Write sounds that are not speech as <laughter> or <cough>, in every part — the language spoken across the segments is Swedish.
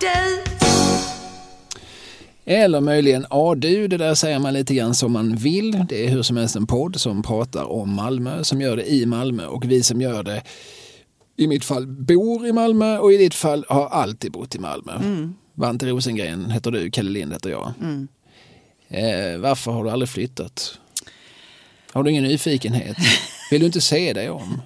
du. Eller möjligen ADU, det där säger man lite grann som man vill. Det är hur som helst en podd som pratar om Malmö, som gör det i Malmö och vi som gör det i mitt fall bor i Malmö och i ditt fall har alltid bott i Malmö. Mm. Vante Rosengren heter du, Kalle Lind heter jag. Mm. Eh, varför har du aldrig flyttat? Har du ingen nyfikenhet? Vill du inte se dig om?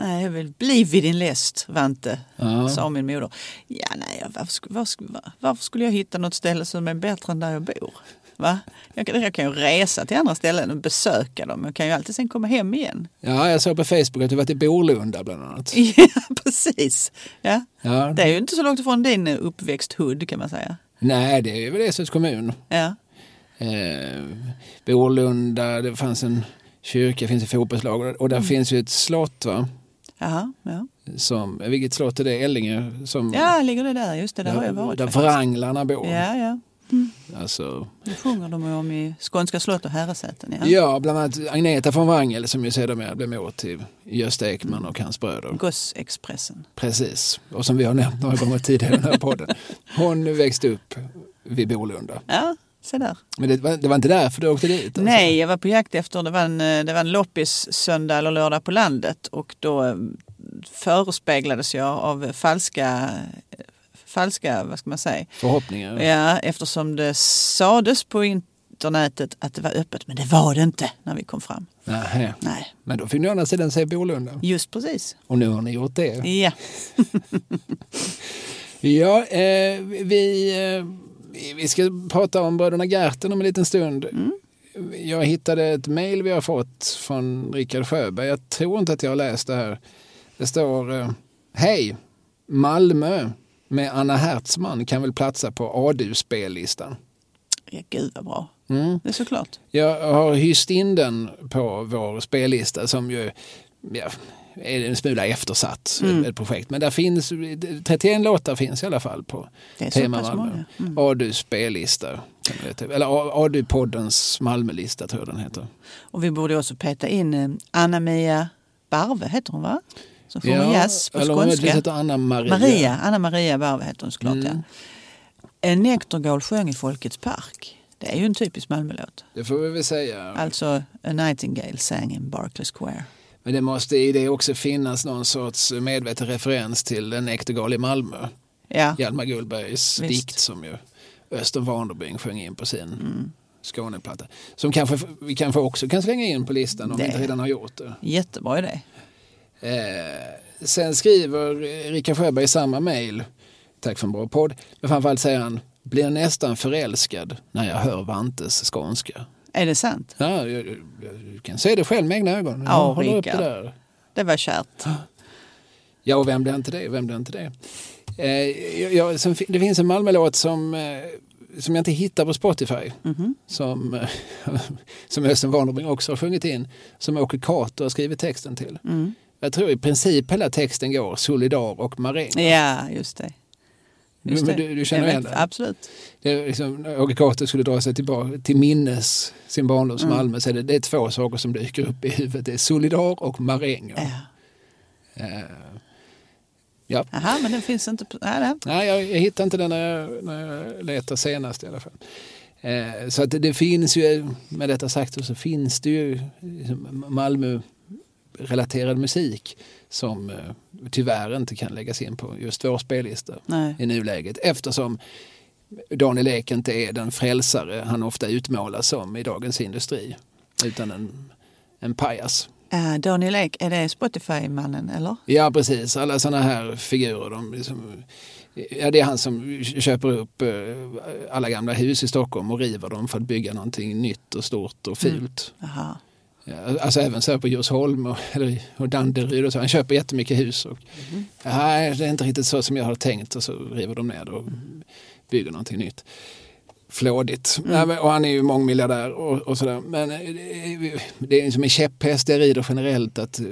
Nej, jag vill bli vid din läst, Vante, Ja. sa min moder. Ja, nej, varför, sk- var, sk- varför skulle jag hitta något ställe som är bättre än där jag bor? Va? Jag, kan, jag kan ju resa till andra ställen och besöka dem. Jag kan ju alltid sen komma hem igen. Ja, jag såg på Facebook att du varit i Borlunda bland annat. <laughs> Ja, precis. Ja. Ja. Det är ju inte så långt ifrån din uppväxthud kan man säga. Nej, det är väl Eslövs kommun. Ja. Eh, Borlunda, det fanns en kyrka, det finns ett fotbollslag och där finns ju ett slott va? Jaha, ja. Som, vilket slott är det? Ellinge? Som, ja, ligger det där? Just det, där har jag där, varit. där faktiskt. Wranglarna bor. Ja, ja. Alltså, Det sjunger de om i Skånska slott och herresäten. Ja. ja. bland annat Agneta von Wrangel som ju sedermera blev mor till Gösta Ekman och hans bröder. Gossexpressen. Precis, och som vi har nämnt några gånger tidigare i den här podden. <laughs> Hon växte upp vid Borlunda. Ja, se där. Men det var, det var inte därför du åkte dit? Alltså. Nej, jag var på jakt efter, det var en, eh, det var en loppis söndag eller lördag på landet och då eh, förespeglades jag av falska, falska, vad ska man säga, Förhoppningar? ja, eftersom det sades på internetet att det var öppet, men det var det inte när vi kom fram. Nähä. Nej, Men då fick ni å andra sidan se Borlunda. just precis. Och nu har ni gjort det. Ja, <laughs> Ja, eh, vi, eh, vi ska prata om bröderna Gerten om en liten stund. Jag hittade ett mejl vi har fått från Rickard Sjöberg. Jag tror inte att jag har läst det här. Det står eh, Hej! Malmö med Anna Hertzman kan väl platsa på ADU-spellistan. ja gud vad bra. Mm. Det är såklart. Jag har hyst in den på vår spellista som ju ja, är en smula eftersatt, Mm. ett projekt. Men där finns 31 låtar finns i alla fall på Tema Malmö. Mm. ADU spellista. Eller ADU-poddens Malmölista tror jag den heter. Och vi borde också peta in eh, Anna-Mia Barve, heter hon va? Som sjunger jazz på eller skånska. heter Anna Maria. Maria, Anna Maria Barve heter hon såklart. Mm. Ja. En Nektergård sjöng i Folkets park. Det är ju en typisk Malmölåt. Det får vi väl säga. Alltså A Nightingale sang in Berkeley Square. Men det måste i det också finnas någon sorts medveten referens till en Ektergal i Malmö. Ja, Hjalmar Gullbergs Visst. dikt som ju Östen Warnerbring sjöng in på sin Mm. Skåneplatta. Som kanske, vi kanske också kan slänga in på listan om Det- vi inte redan har gjort det. jättebra idé. Eh, sen skriver Rickard Sjöberg i samma mejl, tack för en bra podd, men framförallt säger han, blir nästan förälskad när jag hör Vantes skånska. Är det sant? Ja, jag, jag, jag kan se det själv med egna ögon. Ja, håller upp det där. Det var kärt. Ja, och vem blir inte det? Vem blir inte det? Eh, jag, jag, sen, det finns en Malmölåt som, eh, som jag inte hittar på Spotify. Mhm. Som, eh, <laughs> som Östen Warnerbring också har sjungit in. Som Åke Cato har skrivit texten till. Mm. Jag tror i princip hela texten går solidar och maräng. Ja, just det. Just Men du, du känner igen det? Absolut. det liksom, Åke Cato skulle dra sig tillbaka till minnes sin barndoms Mm. Malmö så är det, det är två saker som dyker upp i huvudet. Det är solidar och maräng. Ja. Eh, ja. Aha, men den finns inte på... Nej, nej. Nej, jag, jag hittar inte den när jag, när jag letar senast i alla fall. Eh, så att det, det finns ju, med detta sagt så finns det ju liksom Malmö-relaterad musik som eh, tyvärr inte kan läggas in på just vår spellista nej. i nuläget eftersom Daniel Ek inte är den frälsare han ofta utmålas som i dagens industri utan en, en pajas. Uh, Daniel Ek, är det Spotify-mannen eller? Ja precis, alla sådana här figurer. De liksom, ja, det är han som köper upp eh, alla gamla hus i Stockholm och river dem för att bygga någonting nytt och stort och fult. Jaha. Ja, alltså även så här på Djursholm och, eller, och Danderyd och så. Han köper jättemycket hus. Och, Nej, det är inte riktigt så som jag har tänkt och så river de ner och bygger någonting nytt. Flådigt. Men- och han är ju mångmiljardär och, och sådär. Men eh, det- är som en käpphäst jag rider generellt att eh,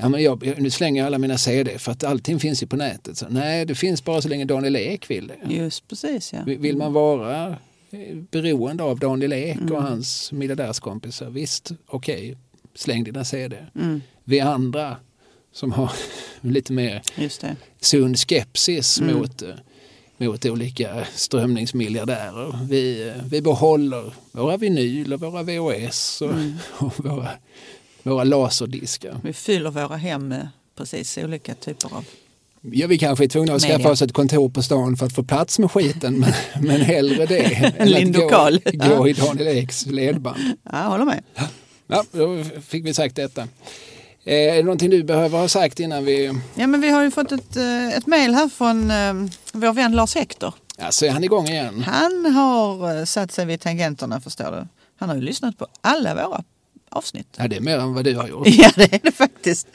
Ja, men jag, nu slänger jag alla mina CD för att allting finns ju på nätet. Så, nej, det finns bara så länge Daniel Ek vill det. Just precis ja. Vill man vara eh, beroende av Daniel Ek Mm. och hans miljardärskompisar, visst, okej, släng dina CD. Mm, Vi andra som har <laughs> lite mer sund skepsis Mm. mot mot olika strömningsmiljardärer. Vi, vi behåller våra vinyl och våra VHS och, Mm. <laughs> och våra, våra laserdiskar. Vi fyller våra hem med precis olika typer av... Ja, vi kanske är tvungna att Media. skaffa oss ett kontor på stan för att få plats med skiten, men, <laughs> men hellre det än att Lindokal. gå, gå i Daniel Eks ledband. Ja, jag håller med. Ja, då fick vi sagt detta. Eh, är det någonting du behöver ha sagt innan vi... Ja, men vi har ju fått ett, eh, ett mejl här från eh, vår vän Lars Hector. Ja, så är han igång igen. Han har satt sig vid tangenterna förstår du. Han har ju lyssnat på alla våra avsnitt. Ja, det är mer än vad du har gjort. <laughs> Ja, det är det faktiskt.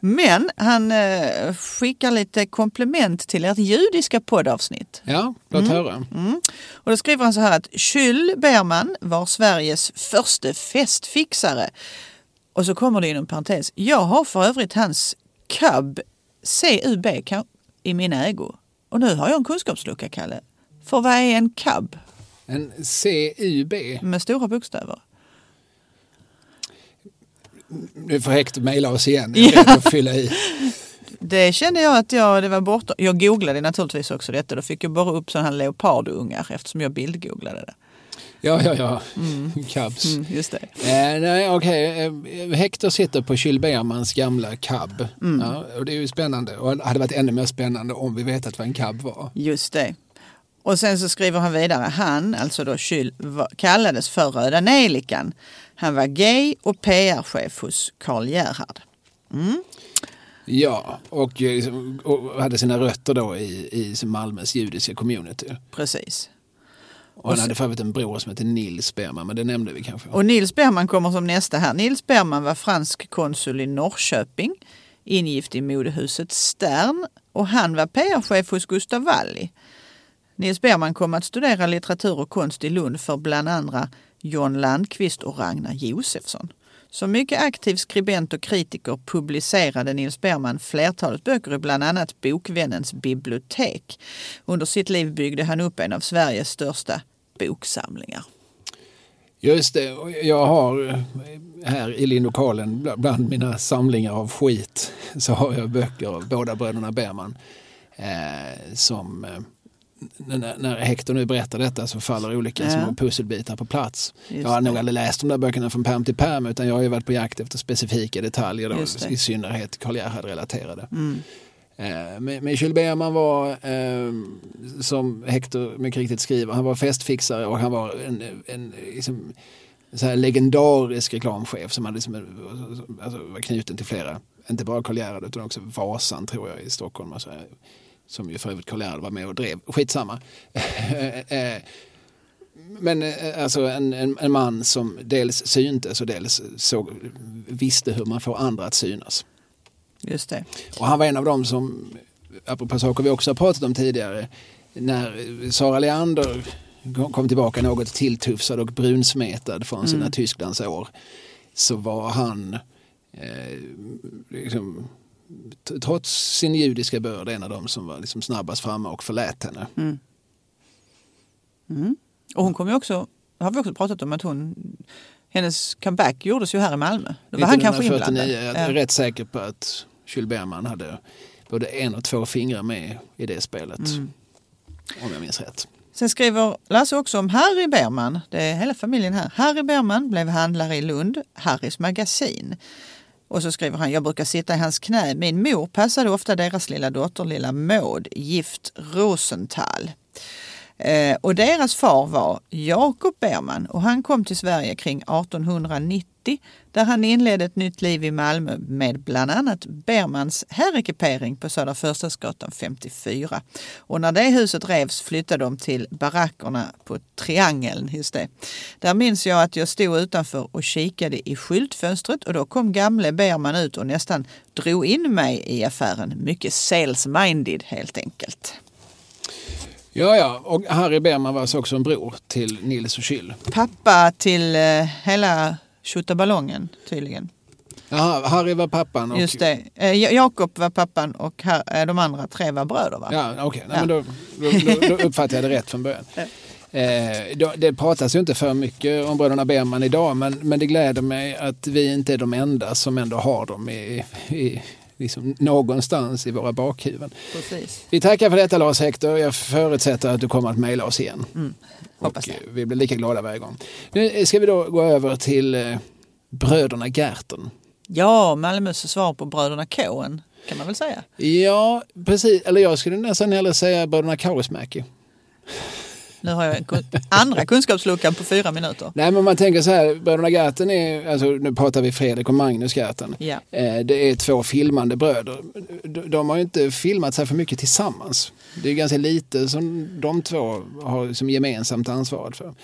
Men han eh, skickar lite komplement till ert judiska poddavsnitt. Ja, låt höra. Mm. Och då skriver han så här att Jules Berman var Sveriges första festfixare. Och så kommer det inom parentes. Jag har för övrigt hans cub CUB i min ägo. Och nu har jag en kunskapslucka, Kalle. För vad är en cub En CUB. med stora bokstäver? Nu får Hector mejla oss igen. Jag är rädd att fylla i. Det kände jag att jag, det var borta. Jag googlade naturligtvis också detta. Då fick jag bara upp sådana här leopardungar eftersom jag bildgooglade det. Ja, ja, ja. Cubs. Mm, just det. Eh, nej, okej. Eh, Hector sitter på Jules Bermans gamla cab. Ja, och det är ju spännande. Och det hade varit ännu mer spännande om vi vetat vad en cab var. Just det. Och sen så skriver han vidare. Han, alltså då var- kallades för Röda Nejlikan. Han var gay och PR-chef hos Karl Gerhard. Ja, och, eh, liksom, och hade sina rötter då i, i Malmös judiska community. Precis. Och han hade för övrigt en bror som hette Nils Berman, men det nämnde vi kanske. Och Nils Bergman kommer som nästa här. Nils Bergman var fransk konsul i Norrköping, ingift i modehuset Stern och han var PR-chef hos Gustav Walli. Nils Bergman kom att studera litteratur och konst i Lund för bland andra John Landqvist och Ragnar Josefsson. Som mycket aktiv skribent och kritiker publicerade Nils Bergman flertalet böcker i bland annat Bokvännens bibliotek. Under sitt liv byggde han upp en av Sveriges största boksamlingar. Just det, jag har eh, här i Lindokalen bland mina samlingar av skit så har jag böcker av båda bröderna Berman. Eh, som, eh, när, när Hector nu berättar detta så faller olika Ja. små pusselbitar på plats. Just jag har nog det. aldrig läst de där böckerna från pärm till pärm utan jag har ju varit på jakt efter specifika detaljer, då, i synnerhet Karl Gerhard-relaterade. Mm. Eh, Men men Jules Berman var, eh, som Hector mycket riktigt skriver, han var festfixare och han var en, en liksom, så här legendarisk reklamchef som hade liksom, alltså, var knuten till flera, inte bara Karl Gerhard utan också Vasan tror jag i Stockholm. Alltså, som ju för övrigt Karl Gerhard var med och drev. Skitsamma. <laughs> Eh, Men eh, alltså en, en, en man som dels syntes och dels såg, visste hur man får andra att synas. Just det. Och han var en av dem som, apropå saker vi också har pratat om tidigare, när Sara Leander kom- tillbaka något tilltufsad och brunsmetad från sina Tysklandsår så var han, eh, liksom, trots sin judiska börd, en av dem som var liksom snabbast framme och förlät henne. Och hon kom ju också, har vi också pratat om, att hon, hennes comeback gjordes ju här i Malmö. Då var han kanske 1949, inblandad. Jag är Ja. rätt säker på att Jules Berman hade både en och två fingrar med i det spelet. Mm. Om jag minns rätt. Sen skriver Lasse också om Harry Berman. Det är hela familjen här. Harry Berman blev handlare i Lund, Harrys magasin. Och så skriver han, jag brukar sitta i hans knä. Min mor passade ofta deras lilla dotter, lilla Maud, gift Rosenthal. Eh, och deras far var Jakob Berman och han kom till Sverige kring 1890 där han inledde ett nytt liv i Malmö med bland annat Bermans herrekipering på Södra Förstadsgatan 54. Och när det huset revs flyttade de till barackerna på Triangeln. Just det. Där minns jag att jag stod utanför och kikade i skyltfönstret och då kom gamle Berman ut och nästan drog in mig i affären. Mycket sales-minded helt enkelt. Ja, ja, och Harry Berman var alltså också en bror till Nils och Kyll. pappa till eh, hela tjottaballongen tydligen. Jaha, Harry var pappan och... Just det. Eh, Ja- Jakob var pappan och här, eh, de andra tre var bröder va? Ja, okej. Nej, Ja. men då, då, då, uppfattade jag det rätt från början. <laughs> Eh, då, det pratas ju inte för mycket om bröderna Berman idag men, men det gläder mig att vi inte är de enda som ändå har dem i, i, liksom någonstans i våra bakhuvuden. Vi tackar för detta Lars Hector. Jag förutsätter att du kommer att mejla oss igen. Mm. Hoppas Och det. eh, vi blir lika glada varje gång. Nu ska vi då gå över till eh, bröderna Gerten. Ja, Malmös svar på bröderna Coen kan man väl säga. Ja, precis. Eller jag skulle nästan hellre säga bröderna Kaurismäki. Nu har jag en kun- andra kunskapsluckan på fyra minuter. Nej, men man tänker så här, bröderna Gerten är, alltså nu pratar vi Fredrik och Magnus Gerten. Ja. Eh, Det är två filmande bröder. De- De har ju inte filmat sig för mycket tillsammans. Det är ganska lite som de två har som gemensamt ansvaret för.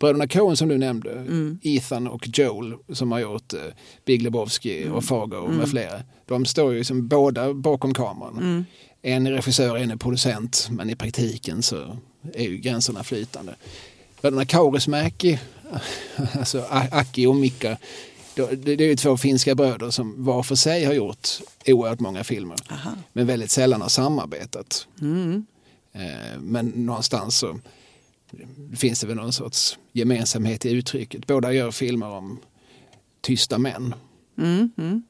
Bröderna Coen som du nämnde, Ethan och Joel som har gjort eh, Big Lebowski och Fargo med flera. De står ju som båda bakom kameran. En är regissör, en är producent men i praktiken så är ju gränserna flytande. Bröderna Kaurismäki, <laughs> alltså Aki och Mika, det är ju två finska bröder som var för sig har gjort oerhört många filmer. Aha. Men väldigt sällan har samarbetat. Mm. Eh, Men någonstans så finns det väl någon sorts gemensamhet i uttrycket. Båda gör filmer om tysta män. Mm. Mm.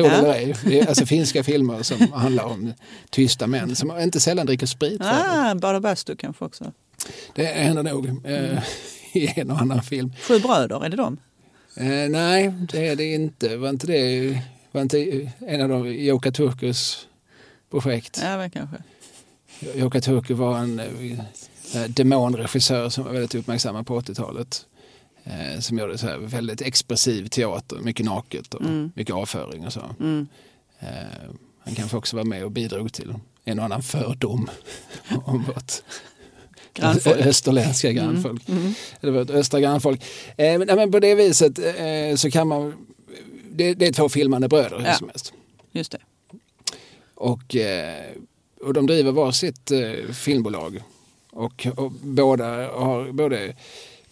Tror det eller ej. Det är alltså finska filmer som handlar om tysta män som inte sällan dricker sprit. Ah, Bada bastu kanske också. Det händer nog eh, i en och annan film. Sju bröder, är det de? Eh, nej, det är det inte. Var inte det var inte en av de Joka Turkus projekt? Ja, väl kanske. Joka Turku var en eh, demonregissör som var väldigt uppmärksammad på 80-talet. Eh, som gjorde så här väldigt expressiv teater, mycket naket och Mm. mycket avföring och så. Mm. Eh, han kanske också var med och bidrog till en och annan fördom <laughs> om vårt Grannfolk. österländska grannfolk. Mm. Eller vårt östra grannfolk. Eh, men, på det viset eh, så kan man... Det, det är två filmande bröder hur Ja. som helst. Just det. Och, eh, och de driver var sitt eh, filmbolag. Och, och båda har både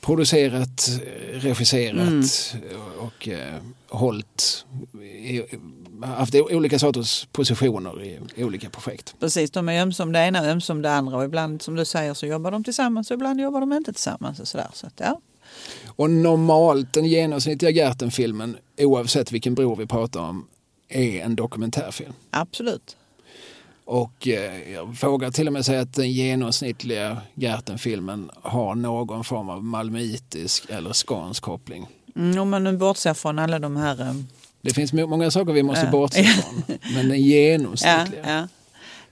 producerat, regisserat och eh, hållit, i, haft olika sorters positioner i, olika projekt. Precis, de är ömsom det ena och ömsom det andra och ibland som du säger så jobbar de tillsammans och ibland jobbar de inte tillsammans. Och sådär. Så att, ja. Och normalt, den genomsnittliga Gerten-filmen, oavsett vilken bror vi pratar om, är en dokumentärfilm. Absolut. Och eh, jag vågar till och med säga att den genomsnittliga Gerten-filmen har någon form av malmöitisk eller skånsk koppling. Mm, om man nu bortser från alla de här... eh, Det finns många saker vi måste Ja. bortse <laughs> från. Men den genomsnittliga, ja.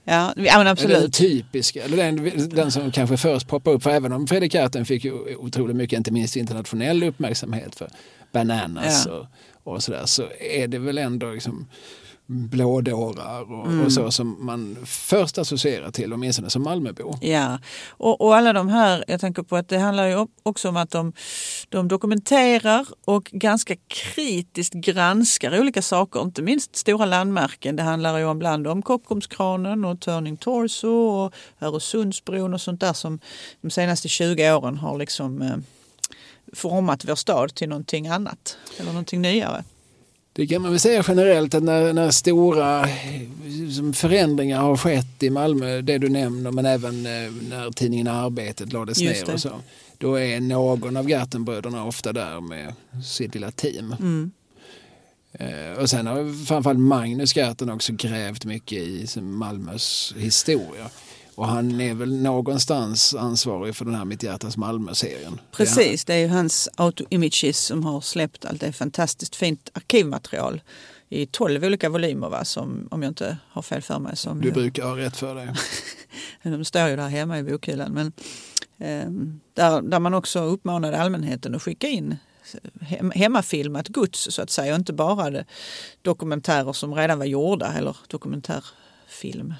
Ja, ja men eller den absolut. typiska, eller den, den som kanske först poppar upp. För även om Fredrik Gerten fick ju otroligt mycket, inte minst internationell uppmärksamhet för Bananas Ja. och, och sådär, så är det väl ändå liksom blådårar och, Mm. och så som man först associerar till, åtminstone som Malmöbo. Ja, och, och alla de här, jag tänker på att det handlar ju också om att de, de dokumenterar och ganska kritiskt granskar olika saker, inte minst stora landmärken. Det handlar ju ibland om Kockumskranen och Turning Torso och Öresundsbron och sånt där som de senaste 20 åren har liksom eh, format vår stad till någonting annat eller någonting nyare. Det kan man väl säga generellt att när, när stora eh, som förändringar har skett i Malmö, det du nämner, men även eh, när tidningen Arbetet lades ner och så. Då är någon av Gertenbröderna ofta där med sitt lilla team. Mm. Eh, och sen har framförallt Magnus Gerten också grävt mycket i Malmös historia. Och han är väl någonstans ansvarig för den här Mitt hjärtas Malmö-serien. Precis, det är ju hans Auto Images som har släppt allt det fantastiskt fint arkivmaterial i tolv olika volymer va? Som, om jag inte har fel för mig. Som, Du brukar ha rätt för dig. <laughs> de står ju där hemma i bokhyllan. Men, ehm, där, där man också uppmanade allmänheten att skicka in hem, hemmafilmat gods så att säga och inte bara det, dokumentärer som redan var gjorda eller dokumentärfilm.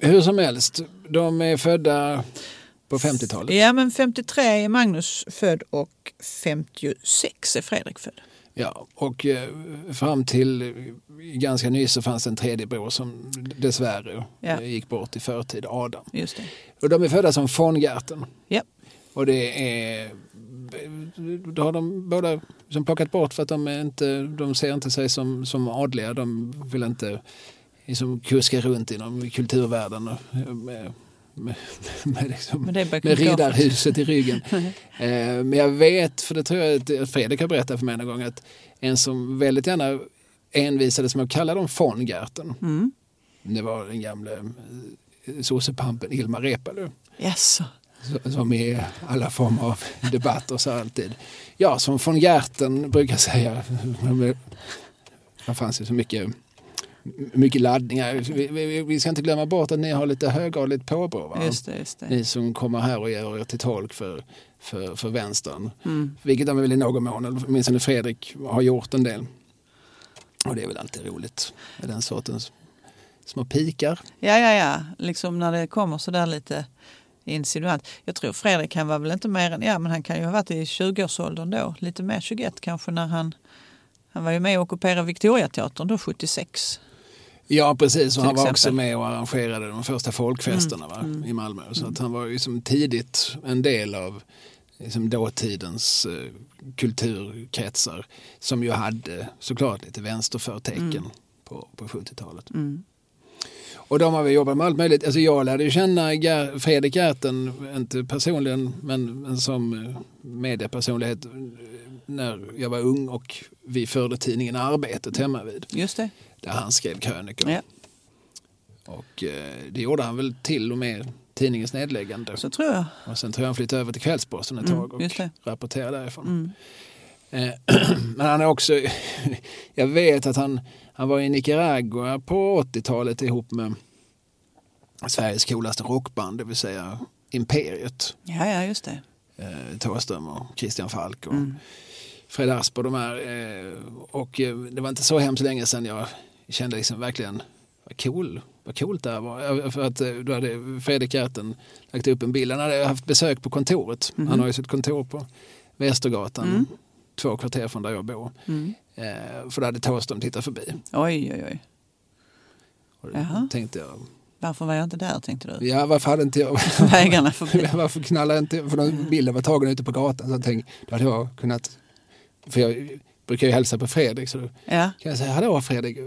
Hur som helst, de är födda på 50-talet. Ja men 53 är Magnus född och 56 är Fredrik född. Ja, och eh, fram till eh, ganska nyss så fanns det en tredje bror som dessvärre Ja. eh, gick bort i förtid, Adam. Just det. Och de är födda som von Gerten. Ja. Och det är då har de båda som plockat bort för att de, är inte, de ser inte sig som, som adliga. De vill inte liksom kuska runt inom kulturvärlden och, med med, med, liksom, med riddarhuset i ryggen. <laughs> Eh, men jag vet, för det tror jag att Fredrik har berättat för mig en gång, att en som väldigt gärna envisades med att kalla dem von Gerten. Mm. Det var den gamle eh, sossepampen Ilmar Reepalu. Så- Som i alla former av debatter så alltid. Ja, som von Gerten brukar säga. Det fanns ju så mycket, mycket laddningar. Vi, vi, vi ska inte glömma bort att ni har lite höggradigt påbrå. Va? Just det, just det. Ni som kommer här och gör er till tolk för, för, för vänstern. Mm. Vilket de väl i någon mån, åtminstone Fredrik, har gjort en del. Och det är väl alltid roligt med den sortens små pikar. Ja, ja, ja. Liksom när det kommer så där lite insinuant. Jag tror Fredrik han var väl inte mer än, ja men han kan ju ha varit i 20-årsåldern då. Lite mer 21 kanske när han, han var ju med och ockuperade Victoriateatern då 76. Ja precis, och han var också med och arrangerade de första folkfesterna va, i Malmö. Så att han var ju som tidigt en del av liksom dåtidens eh, kulturkretsar som ju hade såklart lite vänsterförtecken på, på 70-talet. Mm. Och de har vi jobbat med allt möjligt. Alltså jag lärde ju känna Ger- Fredrik Gerten, inte personligen men, men som eh, mediepersonlighet eh, när jag var ung och vi förde tidningen Arbetet hemma vid. Just det. Där han skrev krönikor. Ja, Och eh, det gjorde han väl till och med tidningens nedläggande. så tror jag. Och sen tror jag han flyttade över till Kvällsposten ett Mm, tag och rapporterade därifrån. Mm. Eh, <clears throat> Men han är också, <laughs> jag vet att han, han var i Nicaragua på 80-talet ihop med Sveriges coolaste rockband, det vill säga Imperiet. Ja, ja, just det. Eh, Thåström och Christian Falk och Mm. Fred Asp och de här. Eh, och det var inte så hemskt länge sedan jag kände liksom verkligen vad cool, vad coolt det här var. För att eh, då hade Fredrik Gerten lagt upp en bild. Han hade haft besök på kontoret. Mhm. Han har ju sitt kontor på Västergatan, Mm. två kvarter från där jag bor. Mm. Eh, för då hade Thåström tittat förbi. Oj, oj, oj. Och då Jaha. tänkte jag, Varför var jag inte där tänkte du? ja varför hade inte jag, <laughs> Vägarna förbi. <laughs> varför knallade jag inte, för den bilden var tagen ute på gatan. Så jag tänkte, då hade jag kunnat, för jag brukar ju hälsa på Fredrik. Så då Ja, kan jag säga, hallå Fredrik.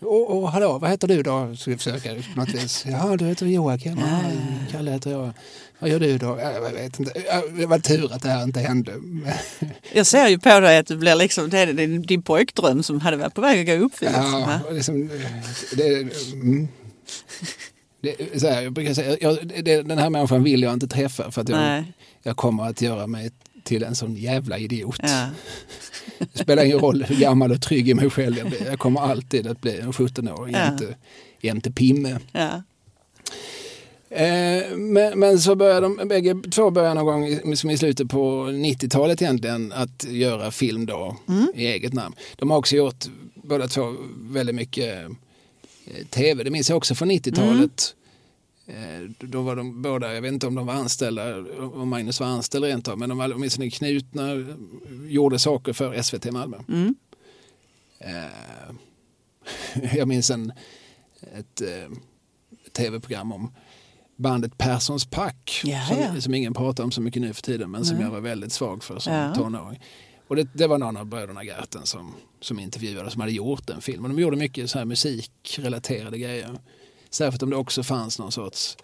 Åh, åh, hallå, vad heter du då? Så jag försöker på något vis. <laughs> Ja, du heter Joakim. Ja, Kalle heter jag. Vad gör du då? Ja, Jag vet inte. Det var tur att det här inte hände. <laughs> jag ser ju på dig att du blir liksom, det är din, pojkdröm som hade varit på väg att gå i uppfyllelse. Ja, och liksom, det, mm. det, så här, jag brukar säga, jag, det, den här människan vill jag inte träffa för att jag, jag kommer att göra mig till en sån jävla idiot. Ja. <laughs> Det spelar ingen roll hur gammal och trygg i mig själv jag blir. Jag kommer alltid att bli en 17-åring Ja. jämte, jämte Pimme. Ja. Eh, men, men så började de bägge två började någon gång i, som i slutet på 90-talet egentligen att göra film då i eget namn. De har också gjort båda två väldigt mycket eh, tv. Det minns jag också från 90-talet. Eh, då var de båda, jag vet inte om de var anställda, om Magnus var anställd rent av, men de var åtminstone knutna, gjorde saker för SVT Malmö. Mm. Eh, <laughs> jag minns en, ett eh, tv-program om bandet Perssons pack som, som ingen pratar om så mycket nu för tiden men som Nej. jag var väldigt svag för som Ja. tonåring. Och det, det var någon av bröderna Gerten som, som intervjuade som hade gjort en film. Och de gjorde mycket så här musikrelaterade grejer. Särskilt om det också fanns någon sorts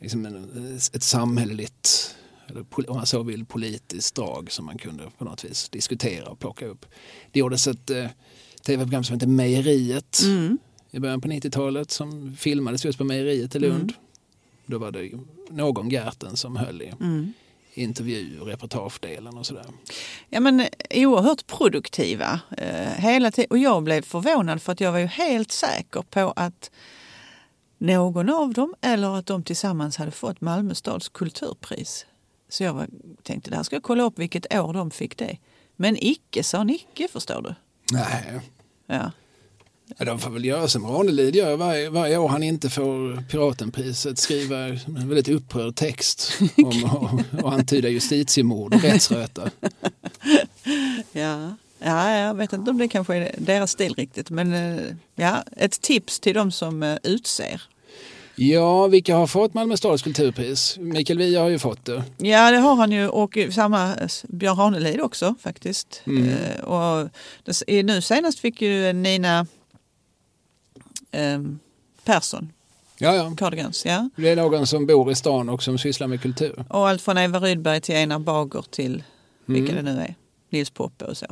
liksom en, ett samhälleligt eller om man så vill politiskt drag som man kunde på något vis diskutera och plocka upp. Det gjordes ett eh, tv-program som hette Mejeriet Mm. i början på 90-talet som filmades just på Mejeriet i Lund. Då var det någon Gerten som höll i Mm. intervju och reportagedelen och sådär. Ja men eh, oerhört produktiva eh, hela tiden. Och jag blev förvånad för att jag var ju helt säker på att någon av dem eller att de tillsammans hade fått Malmö stads kulturpris. Så jag var, tänkte det här ska jag kolla upp vilket år de fick det. Men icke sa Nicke förstår du. Nej, Ja. ja, de får väl göra som Ranelid gör varje, varje år han inte får Piratenpriset. Skriva en väldigt upprörd text om <laughs> och, och antyda justitiemord och rättsröta. <laughs> Ja. ja, jag vet inte om det kanske är deras stil riktigt. Men eh, ja, ett tips till de som eh, utser. Ja, vilka har fått Malmö stads kulturpris? Mikael Wiehe har ju fått det. Ja, det har han ju och samma Björn Ranelid också faktiskt. Mm. Eh, och det, nu senast fick ju Nina eh, Persson Ja, ja. Cardigans. Ja. Det är någon som bor i stan och som sysslar med kultur. Och allt från Eva Rydberg till Einar Bager till vilka Mm. det nu är. Nils Poppe och så.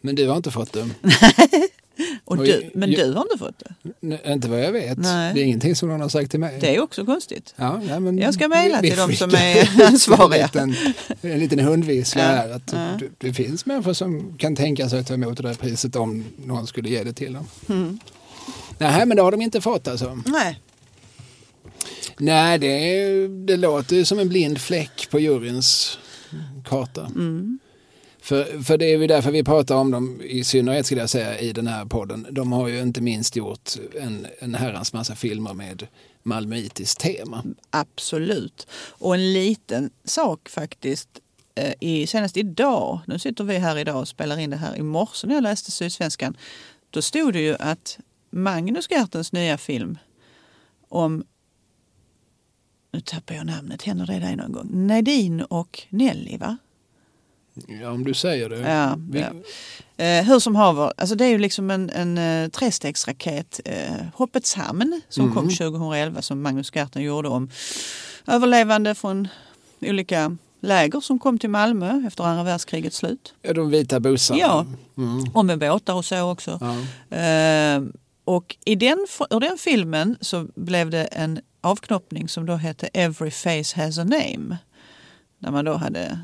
Men du har inte fått det? <laughs> Och du, men ja. du har inte fått det? Inte vad jag vet. Nej. Det är ingenting som någon har sagt till mig. Det är också konstigt. Ja, nej, men Jag ska mejla till de som är ansvariga. En liten, en liten hundvissla Ja, här. Att ja. det, det finns människor som kan tänka sig att ta emot det där priset om någon skulle ge det till dem. Mm. Nej, men det har de inte fått alltså. Nej. Nej, det, det låter ju som en blind fläck på juryns karta. Mm. För, för det är ju därför vi pratar om dem i synnerhet skulle jag säga i den här podden. De har ju inte minst gjort en, en herrans massa filmer med malmöitiskt tema. Absolut. Och en liten sak faktiskt. Eh, I, senast idag, nu sitter vi här idag och spelar in det här i morse när jag läste Sydsvenskan. Då stod det ju att Magnus Gertens nya film om, nu tappar jag namnet, händer det dig någon gång? Nadine och Nelly va? Ja, om du säger det. Ja, Vi- ja. Eh, hur som haver, alltså det är ju liksom en, en eh, trestegsraket, eh, Hoppets hamn, som Mm. kom 2011 som Magnus Gerten gjorde om överlevande från olika läger som kom till Malmö efter andra världskrigets slut. Ja, de vita bussarna. Ja. Mm. Och med båtar och så också. Ja. Eh, och i den, ur den filmen så blev det en avknoppning som då hette Every face has a name. Där man då hade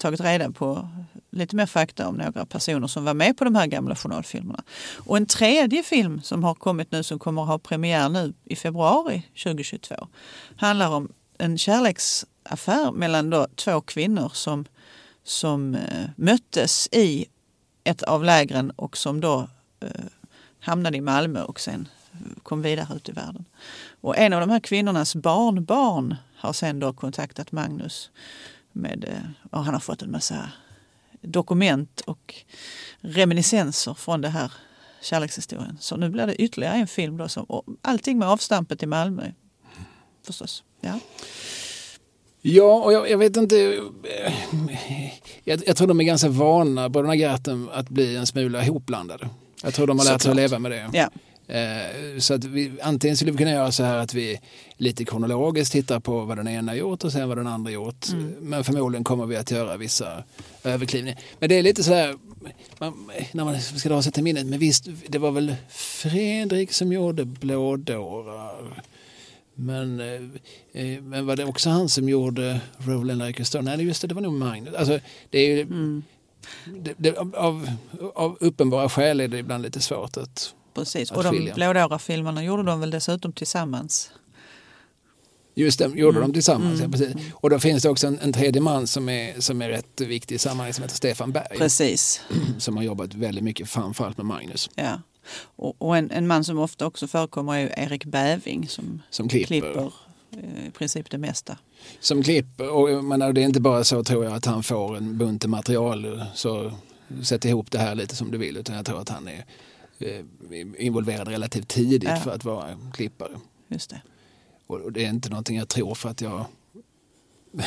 tagit reda på lite mer fakta om några personer som var med på de här gamla journalfilmerna. Och en tredje film som har kommit nu som kommer att ha premiär nu i februari 2022 handlar om en kärleksaffär mellan då två kvinnor som, som eh, möttes i ett av lägren och som då eh, hamnade i Malmö och sen kom vidare ut i världen. Och en av de här kvinnornas barnbarn har sen då kontaktat Magnus med, eh, och han har fått en massa dokument och reminiscenser från det här kärlekshistorien. Så nu blir det ytterligare en film då som, och allting med avstampet i Malmö förstås. Ja. Ja, och jag, jag vet inte. eh, Jag, jag tror de är ganska vana, bröderna Gerten, att bli en smula ihopblandade. Jag tror de har lärt sig att leva med det. Ja. Eh, Så att vi, antingen skulle vi kunna göra så här att vi lite kronologiskt tittar på vad den ena gjort och sen vad den andra gjort. Men förmodligen kommer vi att göra vissa överklivningar. Men det är lite så här, man, när man ska dra sig till minnet, men visst, det var väl Fredrik som gjorde Blådårar. Men, eh, eh, men var det också han som gjorde Rolling Like a Stone? Nej, just det, det var nog Magnus. Alltså, det är ju, Mm. det, det, av, av uppenbara skäl är det ibland lite svårt att Precis. Och de skilja. Blådåra-filmerna gjorde de väl dessutom tillsammans. Just det, gjorde Mm. de tillsammans. Mm. Ja, precis. Och då finns det också en, en tredje man som är, som är rätt viktig i sammanhanget som heter Stefan Berg. Precis. <clears throat> Som har jobbat väldigt mycket framförallt med Magnus. Ja. Och, och en, en man som ofta också förekommer är Erik Bäving som Som klipper. klipper eh, i princip det mesta. Som klipper. Och menar, det är inte bara så tror jag att han får en bunt material så sätt ihop det här lite som du vill. Utan jag tror att han är involverad relativt tidigt Ja. för att vara klippare. Just det. Och det är inte någonting jag tror för att jag <laughs>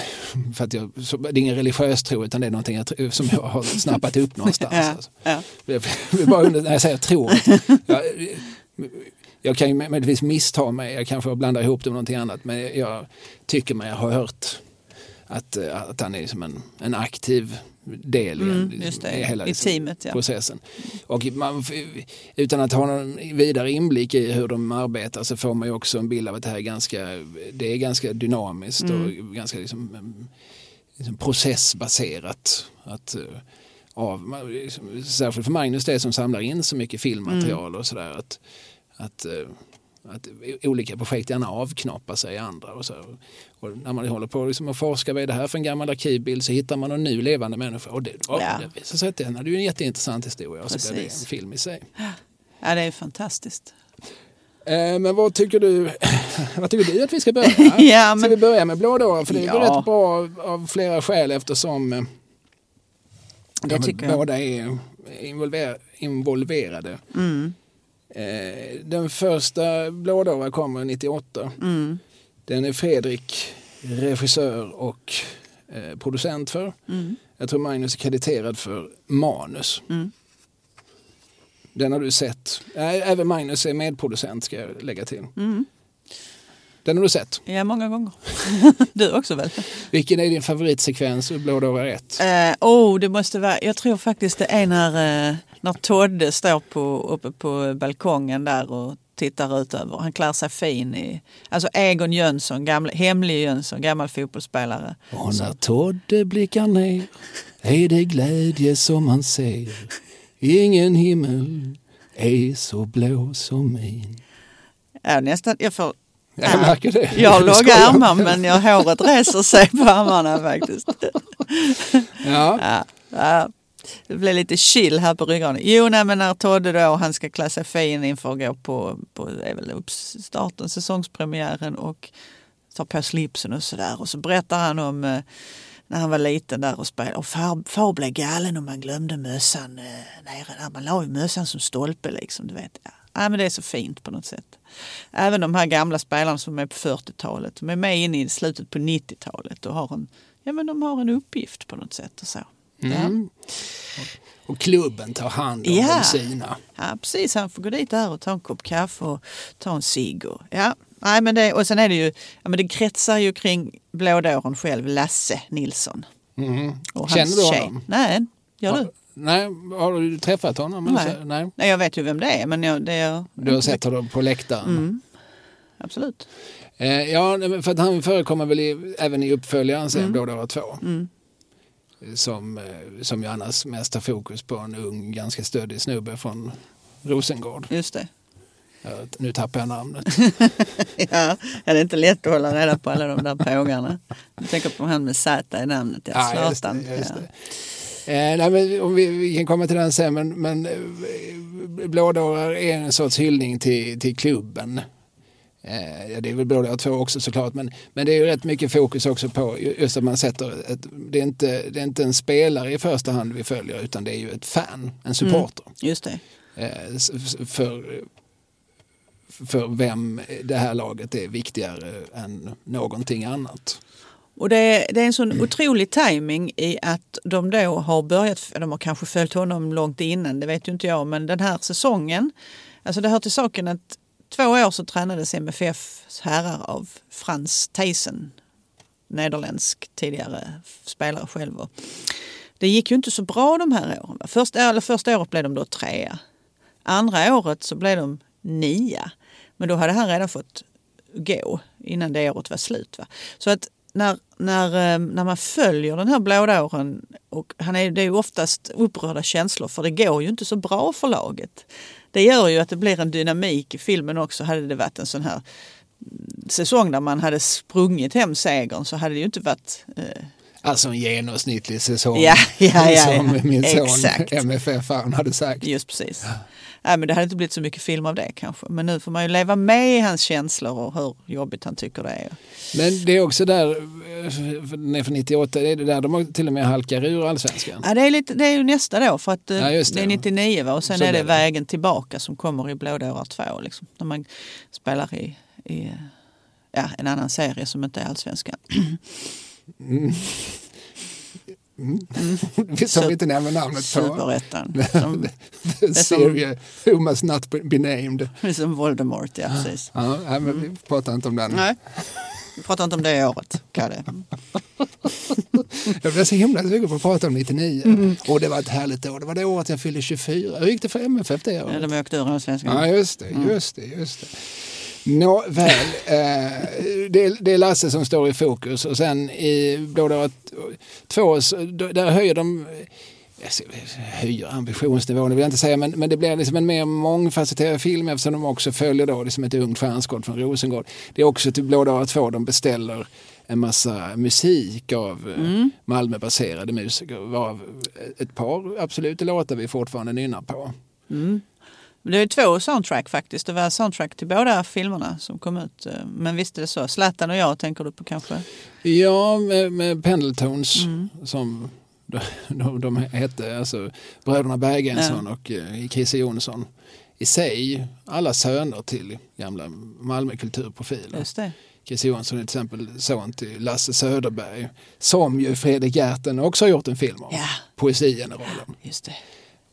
för att jag, det är ingen religiös tro utan det är någonting jag, som jag har snappat upp <laughs> någonstans. Ja, Alltså. ja. Bara när jag säger tror. Jag, jag kan ju möjligtvis missta mig, jag kanske blandar ihop det med någonting annat. Men jag tycker mig ha hört att, eh, att han är som en, en aktiv del i, Mm, en- just det. i hela I liksom, teamet, ja. processen. Och man, utan att ha någon vidare inblick i hur de arbetar så får man ju också en bild av att det här är ganska, det är ganska dynamiskt Mm. och ganska liksom, em, liksom processbaserat. Att, eh, av, liksom, särskilt för Magnus det som samlar in så mycket filmmaterial Mm. och sådär. Att, att, eh, att olika projekt gärna avknoppar sig i andra. Och så. Och när man håller på liksom att forska, vad är det här för en gammal arkivbild, så hittar man en ny levande människa. Och det, och Ja. det visar sig att den hade ju en jätteintressant historia och så blev det en film i sig. Ja, det är fantastiskt. Eh, men vad tycker du <laughs> vad tycker du att vi ska börja? <laughs> Ja, Ska men- vi börja med Blådåren? För det är Ja. rätt bra av, flera skäl eftersom eh, de jag. båda är involver, involverade. Mm, Eh, den första Blådåren kommer 98. mm, Den är Fredrik regissör och eh, producent för. mm, Jag tror Magnus är krediterad för manus. mm. Den har du sett. Även Magnus är medproducent ska jag lägga till. Mm. Den har du sett. Ja, många gånger. <laughs> du också väl? Vilken är din favoritsekvens ur Blå dårar 1? Eh, oh, det måste vara, jag tror faktiskt det är när, eh, när Todde står på, uppe på balkongen där och tittar ut över. Han klär sig fin i, alltså Egon Jönsson, gamla, hemlig Jönsson, gammal fotbollsspelare. Och när Todde blickar ner är det glädje som han ser. Ingen himmel är så blå som min. Ja, nästan, jag får Jag märker det. Jag har långa Skojar. armar men jag, håret reser sig på armarna faktiskt. Ja. Ja, ja. Det blir lite chill här på ryggraden. Jo, nej, men när Todde då, han ska klä sig fin inför att gå på, på uppstarten, säsongspremiären och tar på slipsen och sådär. Och så berättar han om eh, när han var liten där och spelade. Och far, far blev galen om man glömde mössan eh, nere där. Man la ju mössan som stolpe liksom, du vet. Ja. Ja, men det är så fint på något sätt. Även de här gamla spelarna som är på 40-talet, de är med in i slutet på 90-talet och har en, ja, men de har en uppgift på något sätt. Och så. Mm. Och klubben tar hand om Ja. de sina. Ja, precis. Han får gå dit där och ta en kopp kaffe och ta en cigg. Ja, nej, men det, och sen är det ju, ja, men det kretsar ju kring blådåren själv, Lasse Nilsson. Mm. Och Känner du tjej. honom? Nej, gör du? Nej, har du träffat honom? Nej. Nej. Nej, jag vet ju vem det är, men jag, det är... Du har sett honom på läktaren? Mm, absolut. Eh, ja, för att han förekommer väl i, även i uppföljaren sen, Blå dårar 2. Mm. Som, eh, som ju annars mest har fokus på en ung, ganska stöddig snubbe från Rosengård. Just det. Ja, nu tappar jag namnet. <laughs> Ja, det är inte lätt att hålla reda på alla de där pågarna. Du tänker på han med Z i namnet, ja, Ja, just det, just det. Eh, nej, men om vi, vi kan komma till den sen, men, men eh, Blådårar är en sorts hyllning till, till klubben. Eh, ja, det är väl Blådårar 2 också såklart, men, men det är ju rätt mycket fokus också på just att man sätter ett, det, är inte, det är inte en spelare i första hand vi följer, utan det är ju ett fan, en supporter. Just det. Eh, för, för vem det här laget är viktigare än någonting annat. Och det är, det är en sån otrolig timing i att de då har börjat, de har kanske följt honom långt innan, det vet ju inte jag, men den här säsongen, alltså det hör till saken att två år så tränades MFFs herrar av Frans Theisen, nederländsk tidigare spelare själv. Det gick ju inte så bra de här åren. Första, eller första året blev de då trea. Andra året så blev de nia. Men då hade han redan fått gå innan det året var slut. Va? Så att när, när, ehm, när man följer den här blådåren, och han är, det är ju oftast upprörda känslor för det går ju inte så bra för laget. Det gör ju att det blir en dynamik i filmen också. Hade det varit en sån här mm, säsong där man hade sprungit hem segern så hade det ju inte varit eh, Alltså en genomsnittlig säsong. Ja, ja, ja, <laughs> som min son Exakt. MFF hade sagt. Just precis. Nej, men det hade inte blivit så mycket film av det kanske. Men nu får man ju leva med i hans känslor och hur jobbigt han tycker det är. Men det är också där, eh, för den är från 98, det är det där de till och med halkar ur allsvenskan. Ja, det, är lite, det är ju nästa då för att eh, Ja, det. det. är 99 va? och sen Så är det det. Vägen tillbaka som kommer i Blådårar 2. Liksom, när man spelar i, i ja, en annan serie som inte är allsvenskan. Vi <laughs> som Så- inte nämner namnet på. Superettan. <laughs> The serie Who must not be named. som Voldemort, ja precis. Ja, nej, men vi pratar inte om den. Nej, vi pratar inte om det året. Kalle. Jag blev så himla sugen på att prata om 99. Mm. Och det var ett härligt år. Det var det året jag fyllde 24. Hur gick det för MFF det Ja, året? de åkte ur allsvenskan. Ja, just det. Just det, just det. Nå, väl, eh, det, det är Lasse som står i fokus och sen i Blådåret 2 så- då- där höjer de höjer ambitionsnivån, det vill jag inte säga, men, men det blir liksom en mer mångfacetterad film eftersom de också följer då liksom ett ungt stjärnskott från Rosengård. Det är också till Blådåret 2 de beställer en massa musik av mm. Malmöbaserade musiker, varav ett par absolut låtar vi fortfarande nynnar på. Det är två soundtrack faktiskt. Det var soundtrack till båda filmerna som kom ut. Eh, Men visst är det så. Zlatan och jag tänker du på kanske? Ja, med, med Pendletons Mm. som de, de, de hette, alltså bröderna Bergensson och eh, Christer Jonsson. I sig alla söner till gamla Malmö-kulturprofiler. Just det. Christer Jonsson är till exempel son till Lasse Söderberg som ju Fredrik Gerten också har gjort en film om. Ja. Poesigeneralen. Just det.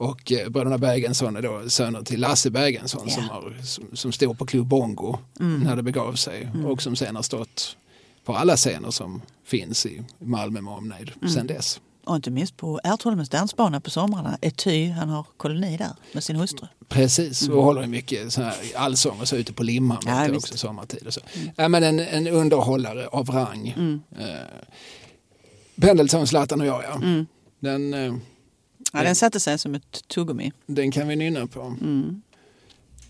Och eh, bröderna Bergensson är då söner till Lasse Bergensson Ja. som, har, som, som stod på Club Bongo Mm. när det begav sig och som sen har stått på alla scener som finns i Malmö med omnejd Mm. sen dess. Och inte minst på Ärtholmens dansbana på somrarna. Ety, han har koloni där med sin hustru. Precis, och håller mycket sån här allsång och så ute på Limhamn Mm. Ja, visst. också sommartid. Och så. Ja, men en, en underhållare av rang. Mm. Eh, Pendleton, Zlatan och jag ja. Mm. Den, eh, Ja, den satte sig som ett tuggummi. den kan vi nynna på. Mm.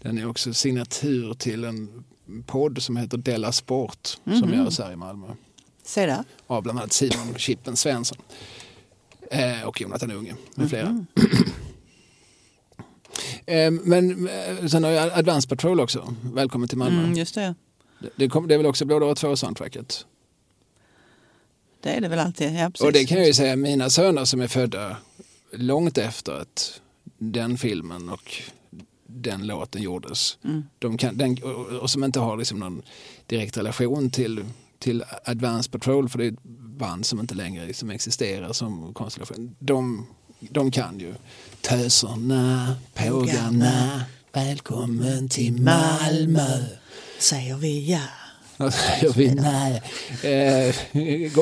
Den är också signatur till en podd som heter Della Sport som Mhm. görs här i Malmö. Se där. Av bland annat Simon Chippen Svensson. Eh, och Jonathan Unge med flera. Mhm. <clears throat> eh, men eh, sen har jag Advance Patrol också. Välkommen till Malmö. Mm, just det. Det, kom, det är väl också Blådåret 2-soundtracket. Det är det väl alltid. Ja, precis. Och det kan jag ju säga, mina söner som är födda långt efter att den filmen och den låten gjordes. Mm. De kan, den, och, som inte har liksom någon direkt relation till, till Advance Patrol för det är ett band som inte längre liksom existerar som konstellation. De, de kan ju Töserna, Pågarna, välkommen till Malmö. Säger vi ja. <laughs> Säger vi? Nej. Eh,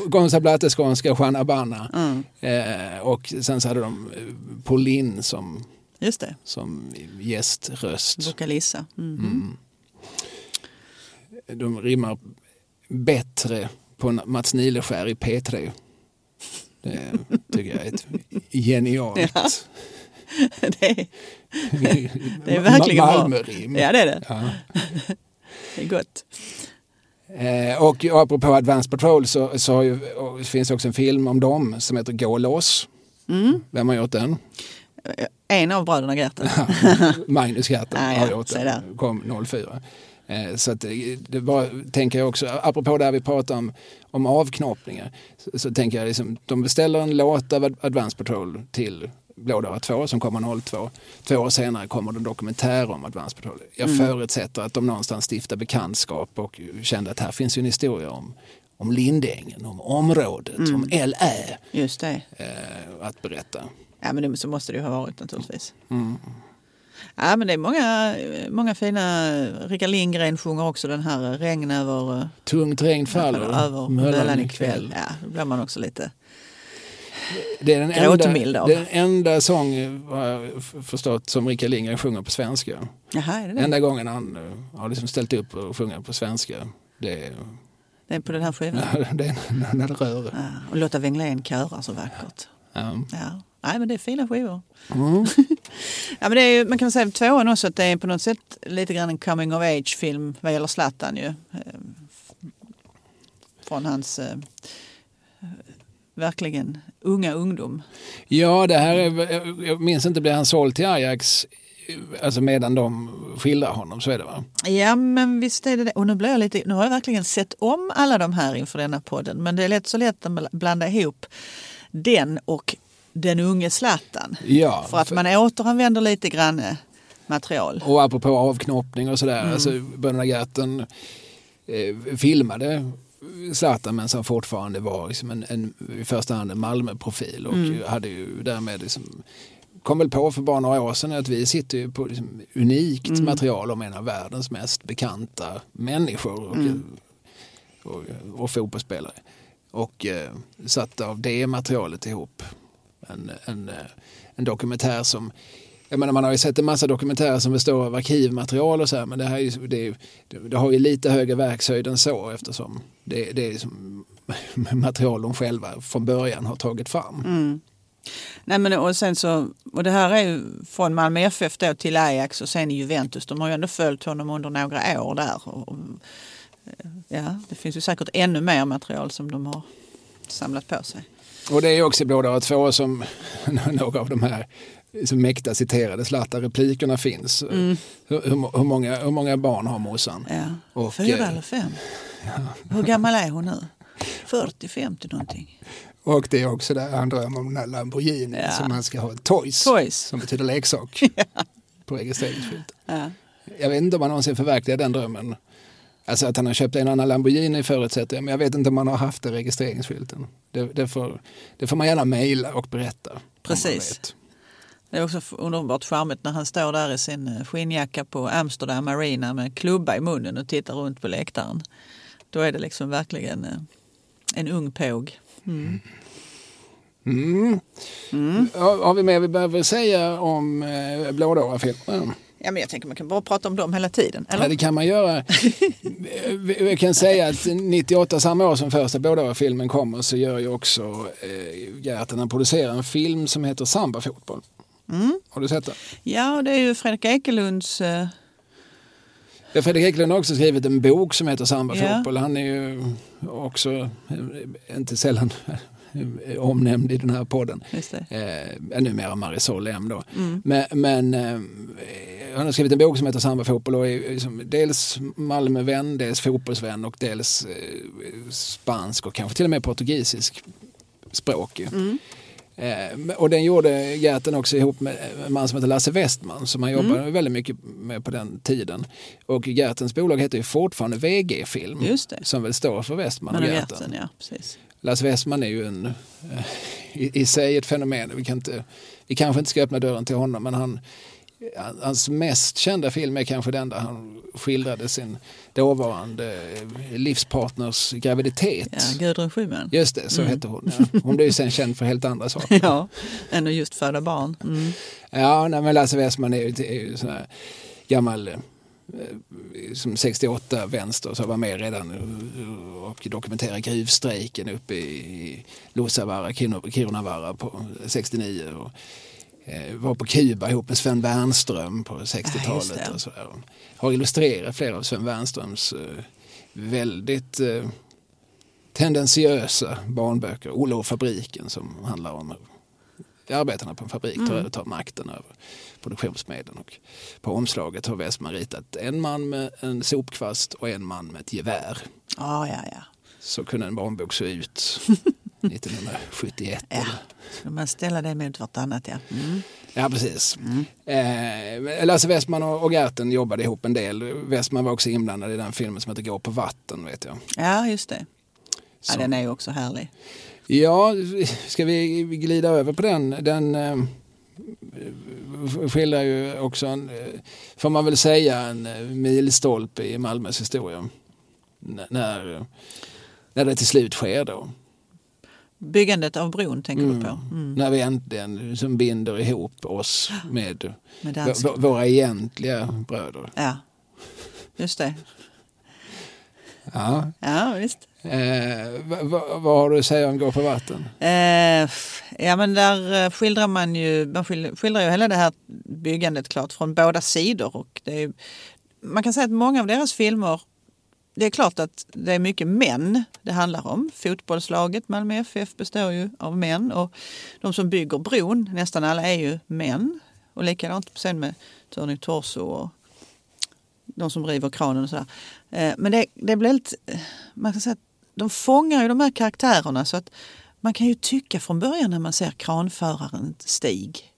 Gonza Blatte skånska, Juan Abana. Mm. Eh, och sen så hade de eh, Pauline som, Just det. som gäströst. Vokalissa. Mm. Mm. De rimmar bättre på Mats Nileskär i P3. Det tycker jag är ett genialt Ja. <laughs> det, är, <laughs> det är verkligen bra. Malmörim. ja, det är det. Ja. Det är gott. Eh, och apropå Advance Patrol så, så ju, och det finns också en film om dem som heter Gå loss. Mm. Vem har gjort den? En av bröderna Greta. Magnus Gatten Ah, <laughs> ja, har gjort den. Kom 04. Eh, så att det, det var, tänker jag också, apropå där vi pratar om, om avknoppningar, så, så tänker jag liksom, de beställer en låt av Ad- Advance Patrol till Blådåra 2 som kommer 02. Två år senare kommer det en dokumentär om Advance Patrol. Jag Mm. förutsätter att de någonstans stiftar bekantskap och kände att här finns ju en historia om, om Lindängen, om området, Mm. om LÄ Just det. eh, att berätta. Ja, men det, så måste det ju ha varit naturligtvis. Mm. Ja, men det är många, många fina... Rickard Lindgren sjunger också den här Regn över, Tungt regn faller, över Möllan ikväll. Ja, då blir man också lite... Det är den enda, av. den enda sång har jag förstått som Rickard Lindgren sjunger på svenska. Jaha, är det det? Enda gången han eh, har liksom ställt upp och sjungit på svenska. Det är, Det är på den här skivan? <laughs> det är när det rör. Ja, och Lotta Wenglén körar så vackert. Ja. Ja. Nej, men det är fina skivor. Mm. <laughs> Ja, men det är ju, man kan säga tvåan också att det är på något sätt lite grann en coming of age-film vad gäller Zlatan ju. Eh, Från hans eh, verkligen unga ungdom. ja, det här är, jag- minns inte, blev han såld till Ajax alltså medan de skildrar honom, så är det va? Ja, men visst är det det. Och nu blir jag lite, nu har jag verkligen sett om alla de här inför denna podden. Men det är lätt så lätt att bl- blanda ihop den och den unge Zlatan. Ja, För att man återanvänder lite grann eh, material. Och apropå avknoppning och sådär, Mm. alltså Bröderna Gatten eh, filmade Zlatan men som fortfarande var liksom en, en, i första hand en Malmöprofil och Mm. hade ju därmed liksom, kom väl på för bara några år sedan att vi sitter ju på liksom unikt Mm. material om en av världens mest bekanta människor och, Mm. och, och fotbollsspelare. Och eh, satte av det materialet ihop en, en, eh, en dokumentär som jag menar, man har ju sett en massa dokumentärer som består av arkivmaterial och så här, men det här är ju, det, är- det, har ju lite högre verkshöjd än så eftersom det, det är <laughs> material de själva från början har tagit fram. Mm. Nej, men, och, sen så, och det här är ju från Malmö FF då till Ajax och sen Juventus. De har ju ändå följt honom under några år där. Och, och, ja, det finns ju säkert ännu mer material som de har samlat på sig. Och det är också i Blådåret 2 som <laughs> några av de här så mäkta citerade Zlatan-replikerna finns. Mm. Hur, hur, många, hur många barn har morsan? Ja. Och, Fyra eh, eller fem? <laughs> Hur gammal är hon nu? 40, 50 någonting. Och det är också där han drömmer om den här Lamborghini Ja. som man ska ha. Toys, Toys. som betyder leksak <laughs> på registreringsskylten. Ja. Jag vet inte om han någonsin förverkligar den drömmen. Alltså att han har köpt en annan Lamborghini förutsätter jag, men jag vet inte om han har haft den registreringsskylten. Det, det, får, det får man gärna mejla och berätta. Precis. Det är också underbart charmigt när han står där i sin eh, skinnjacka på Amsterdam Arena med klubba i munnen och tittar runt på läktaren. Då är det liksom verkligen eh, en ung påg. Mm. Mm. Mm. Har vi mer vi behöver säga om eh, Blådårafilmen? Ja, men jag tänker man kan bara prata om dem hela tiden. Eller? Ja, det kan man göra. <laughs> Vi kan säga att 98, samma år som första Blådårafilmen kommer, så gör ju också eh, Gerten, han producerar en film som heter Samba fotboll. Mm. Har du sett den? Ja, det är ju Fredrik Ekelunds eh... Ja, Fredrik Ekelund har också skrivit en bok som heter Samba ja. fotboll. Han är ju också, eh, inte sällan <laughs> omnämnd i den här podden. Eh, numera Marisol M då. Mm. Men, men eh, han har skrivit en bok som heter Samba fotboll och är liksom dels Malmövän, dels fotbollsvän och dels eh, spansk och kanske till och med portugisisk språk. Mm. Eh, och den gjorde Gerten också ihop med en man som heter Lasse Westman som han jobbade mm. väldigt mycket med på den tiden. Och Gertens bolag heter ju fortfarande VG Film som väl står för Westman och Gerten. Ja, precis. Lasse Westman är ju en, eh, i, i, sig ett fenomen. Vi, kan inte, vi kanske inte ska öppna dörren till honom men han, hans mest kända film är kanske den där han skildrade sin dåvarande livspartners graviditet. Ja, Gudrun Schyman. Just det, så mm. hette hon. Ja. Hon blev ju sen känd för helt andra saker. <laughs> ja, än att just föda barn. Mm. Ja, nej, men Lasse Westman är ju, är ju sån här gammal Eh, som 68 vänster så var med redan och dokumenterade gruvstrejken uppe i Luossavaara, Kirunavaara på 69. Och, eh, var på Kuba ihop med Sven Wernström på 60-talet. Ja, och så där. Har illustrerat flera av Sven Wernströms eh, väldigt tendentiösa barnböcker. Olle och fabriken som handlar om arbetarna på en fabrik mm. tar makten över produktionsmedlen. Och på omslaget har Westman ritat en man med en sopkvast och en man med ett gevär. Ah, ja, ja. Så kunde en barnbok se ut <laughs> 1971. ja. Så man ställa det mot vartannat, ja. Mm. Ja, precis. Mm. Eh, Lasse Westman och, och Gerten jobbade ihop en del. Westman var också inblandad i den filmen som heter Gå på vatten, vet jag. Ja, just det. Ja, den är ju också härlig. Ja, ska vi glida över på den? Den eh, skildrar ju också, en, eh, får man väl säga, en eh, milstolpe i Malmös historia. När, när det till slut sker då. Byggandet av bron tänker mm. du på? Mm. När vi äntligen som binder ihop oss med, med våra egentliga bröder. Ja, just det. Ja, ja visst. Eh, vad, vad har du att säga om Gå på vatten? Eh, ja men där eh, skildrar man ju, man skildrar ju hela det här byggandet klart från båda sidor. Och är, man kan säga att många av deras filmer det är klart att det är mycket män det handlar om. Fotbollslaget Malmö FF består ju av män och de som bygger bron, nästan alla är ju män. Och likadant sen med Turning Torso och de som river kranen och sådär. Eh, men det, det blir lite, eh, man kan säga att de fångar ju de här karaktärerna så att man kan ju tycka från början när man ser kranföraren Stig,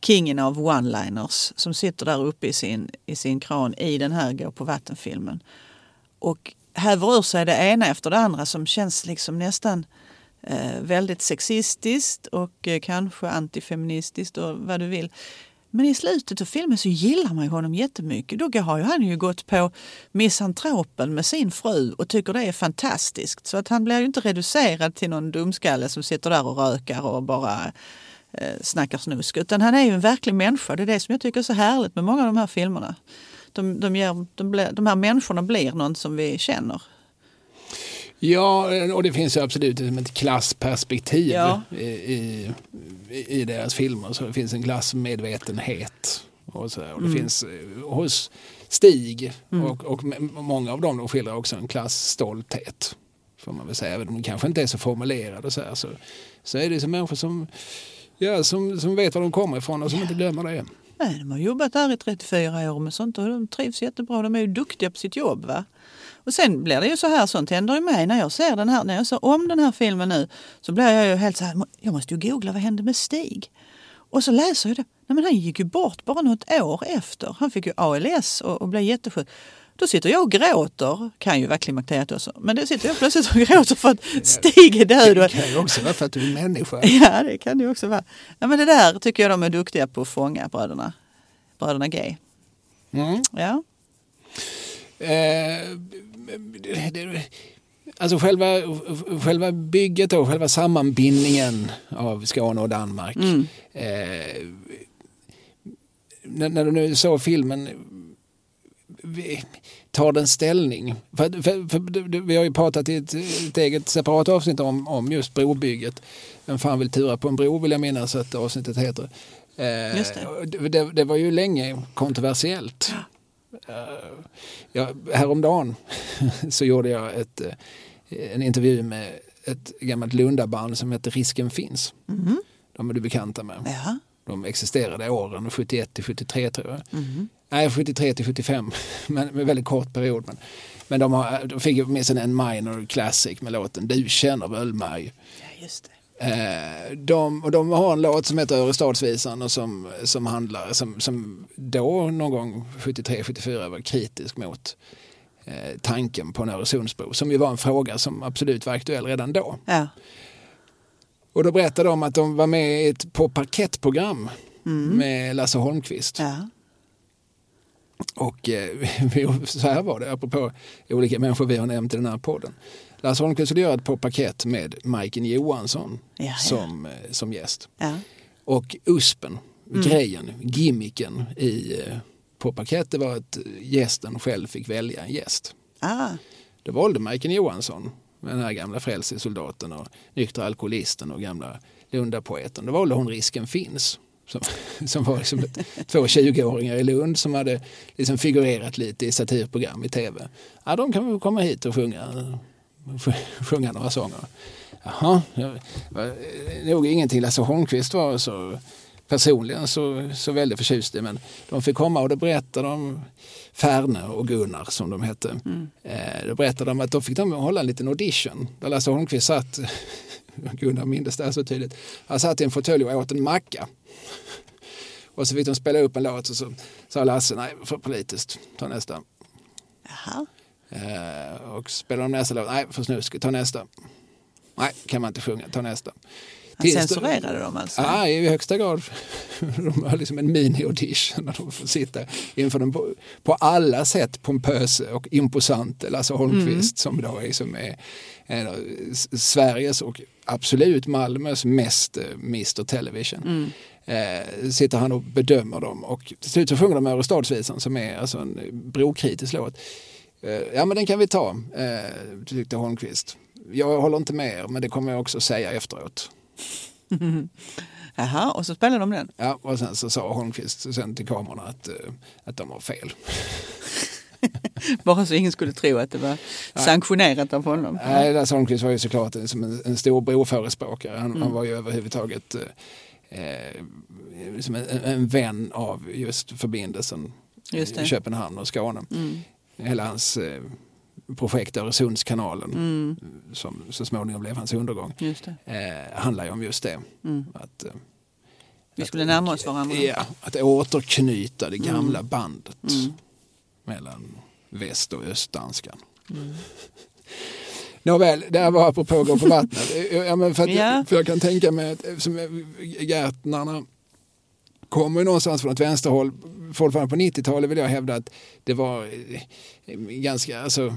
kingen av one-liners som sitter där uppe i sin, i sin kran i den här Gå på vatten-filmen och häver ur sig det ena efter det andra som känns liksom nästan eh, väldigt sexistiskt och eh, kanske antifeministiskt och vad du vill. Men i slutet av filmen så gillar man ju honom jättemycket. Då har ju han ju gått på misantropen med sin fru och tycker det är fantastiskt. Så att han blir ju inte reducerad till någon dumskalle som sitter där och rökar och bara eh, snackar snusk. Utan han är ju en verklig människa. Det är det som jag tycker är så härligt med många av de här filmerna. De, de, ger, de, de här människorna blir någon som vi känner. Ja, och det finns ju absolut ett klassperspektiv ja. i, i, i, deras filmer. Så det finns en klassmedvetenhet. Och, så, och det mm. finns eh, hos Stig mm. och, och många av dem de skildrar också en klassstolthet. Får man väl säga, även om de kanske inte är så formulerade så, här, så, så är det så människor som, ja, som, som vet var de kommer ifrån och som inte glömmer det. Nej, de har jobbat där i 34 år med sånt och de trivs jättebra. De är ju duktiga på sitt jobb. Va? Och sen blir det ju så här, sånt händer ju mig när jag ser den här, när jag ser om den här filmen nu så blir jag ju helt så här, jag måste ju googla vad hände med Stig? Och så läser jag det, nej men han gick ju bort bara något år efter. Han fick ju ALS och, och blev jättesjuk. Då sitter jag och gråter, kan ju vara klimakteriet också, men då sitter jag plötsligt och gråter för att Stig är död. Det kan ju också vara för att du är människa. <laughs> Ja, det kan det också vara. Ja, men det där tycker jag de är duktiga på att fånga, bröderna, bröderna Gay. Mm. Ja. Eh, det, det, alltså själva, själva bygget och själva sammanbindningen av Skåne och Danmark. Mm. Eh, när, när du nu såg filmen, tar den ställning? För, för, för, vi har ju pratat i ett, ett eget separat avsnitt om, om just brobygget. Vem fan vill tura på en bro vill jag minnas att avsnittet heter. Eh, Just det. det, det, var ju länge kontroversiellt. Eh, ja, häromdagen <laughs> så gjorde jag ett, eh, en intervju med ett gammalt Lundaband som heter Risken finns. Mhm. De är du bekanta med. Ja. De existerade åren 71 till 73 tror jag. Mhm. Nej, 73 till 75, <laughs> men med väldigt kort period. Men, men de, har, de fick åtminstone en minor classic med låten Du känner väl mig. ja, just det. Eh, de, och de har en låt som heter Örestadsvisan och som, som handlar, som, som då någon gång 73-74 var kritisk mot eh, tanken på en Öresundsbro. Som ju var en fråga som absolut var aktuell redan då. Ja. Och då berättade de att de var med i ett på parkettprogram med Lasse Holmqvist. Ja. Och eh, <laughs> vi- så här var det, apropå olika människor vi har nämnt i den här podden. Lasse Holmqvist skulle göra ett på parkett med Majken Johansson Ja, ja. Som, eh, som gäst. Ja. Och uspen, grejen, gimmicken i eh, på parkett det var att gästen själv fick välja en gäst. Ah. Då valde Majken Johansson, den här gamla frälsesoldaten och nyktra alkoholisten och gamla Lundapoeten. Då valde hon Risken finns. Som, som var liksom två 20-åringar i Lund som hade liksom figurerat lite i satirprogram i tv. Ja, de kan väl komma hit och sjunga, sjunga några sånger. Jaha, jag var nog ingenting Lasse Holmqvist var så personligen så, så väldigt förtjust i. Men de fick komma och då berättade de Färne och Gunnar som de hette. Eh, då berättade de att då fick de hålla en liten audition. Där Lasse Holmqvist satt, Gunnar mindes det här så tydligt, han satt i en fåtölj och åt en macka. Och så fick de spela upp en låt och så sa Lasse, nej för politiskt, ta nästa. Jaha. Eh, och spelade de nästa låt, nej för snusk, ta nästa. Nej, kan man inte sjunga, ta nästa. Han Tills- censurerade dem alltså? Ja, i högsta grad. <laughs> De har liksom en mini-audition när de får sitta inför den på, på alla sätt pompöse och imposante Lasse Holmqvist som då är, som är S- Sveriges och absolut Malmös mest eh, Mr Television. Eh, sitter han och bedömer dem och till slut så sjunger de Örestadsvisan som är alltså en brokritisk låt. Eh, ja men den kan vi ta, eh, tyckte Holmqvist. Jag håller inte med er men det kommer jag också säga efteråt. <laughs> Jaha, och så spelade de den? Ja, och sen så sa Holmqvist sen till kamerorna att, eh, att de har fel. <laughs> <laughs> Bara så ingen skulle tro att det var sanktionerat av honom. Nej, Lasse Holmqvist var ju såklart en, som en, en stor broförespråkare. Han, han var ju överhuvudtaget eh, eh, som en, en vän av just förbindelsen Just. Köpenhamn och Skåne. Mm. Hela hans eh, projekt Öresundskanalen Mm. som så småningom blev hans undergång eh, handlar ju om just det. Mm. Att, eh, Vi skulle närma oss varandra. Ja, att återknyta det gamla bandet Mm. Mellan väst och östdanskan. Nåväl, det här var apropå gå på vattnet. <laughs> Ja, men för, att, Ja. för jag kan tänka mig att som Gärtnarna kommer någonstans från ett vänsterhåll. Fortfarande på 90-talet vill jag hävda att det var eh, ganska, alltså,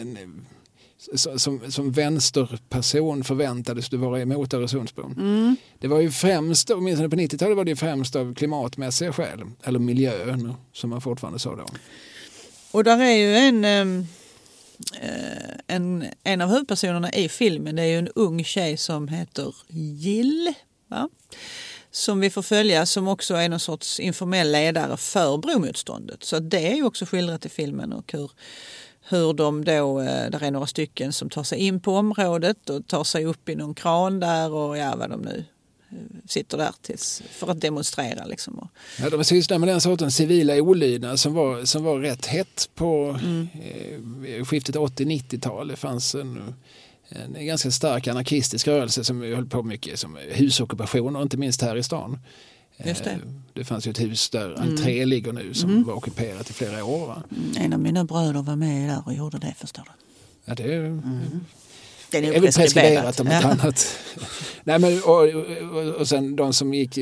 en, eh, som, som vänsterperson förväntades du vara emot Öresundsbron. Mm. Det var ju främst, åtminstone på 90-talet var det främst av klimatmässiga skäl, eller miljön som man fortfarande sa då. Och där är ju en, ehm, eh, en, en av huvudpersonerna i filmen, det är ju en ung tjej som heter Jill. Va? Som vi får följa, som också är någon sorts informell ledare för bromotståndet. Så det är ju också skildrat i filmen och hur, hur de då, eh, där är några stycken som tar sig in på området och tar sig upp i någon kran där och ja, vad de nu sitter där tills, för att demonstrera. Liksom. Ja, de sysslar med den sortens civila olydnad som var, som var rätt hett på Mm. eh, skiftet 80-90-tal. Det fanns en, en ganska stark anarkistisk rörelse som höll på mycket som husockupationer, inte minst här i stan. Det. Eh, det fanns ju ett hus där entré ligger nu som var ockuperat i flera år. Va? Mm, En av mina bröder var med där och gjorde det förstår du. Ja, det är, Det är väl preskriberat om inte Ja. annat. <laughs> Nej, men, och, och, och sen de som gick,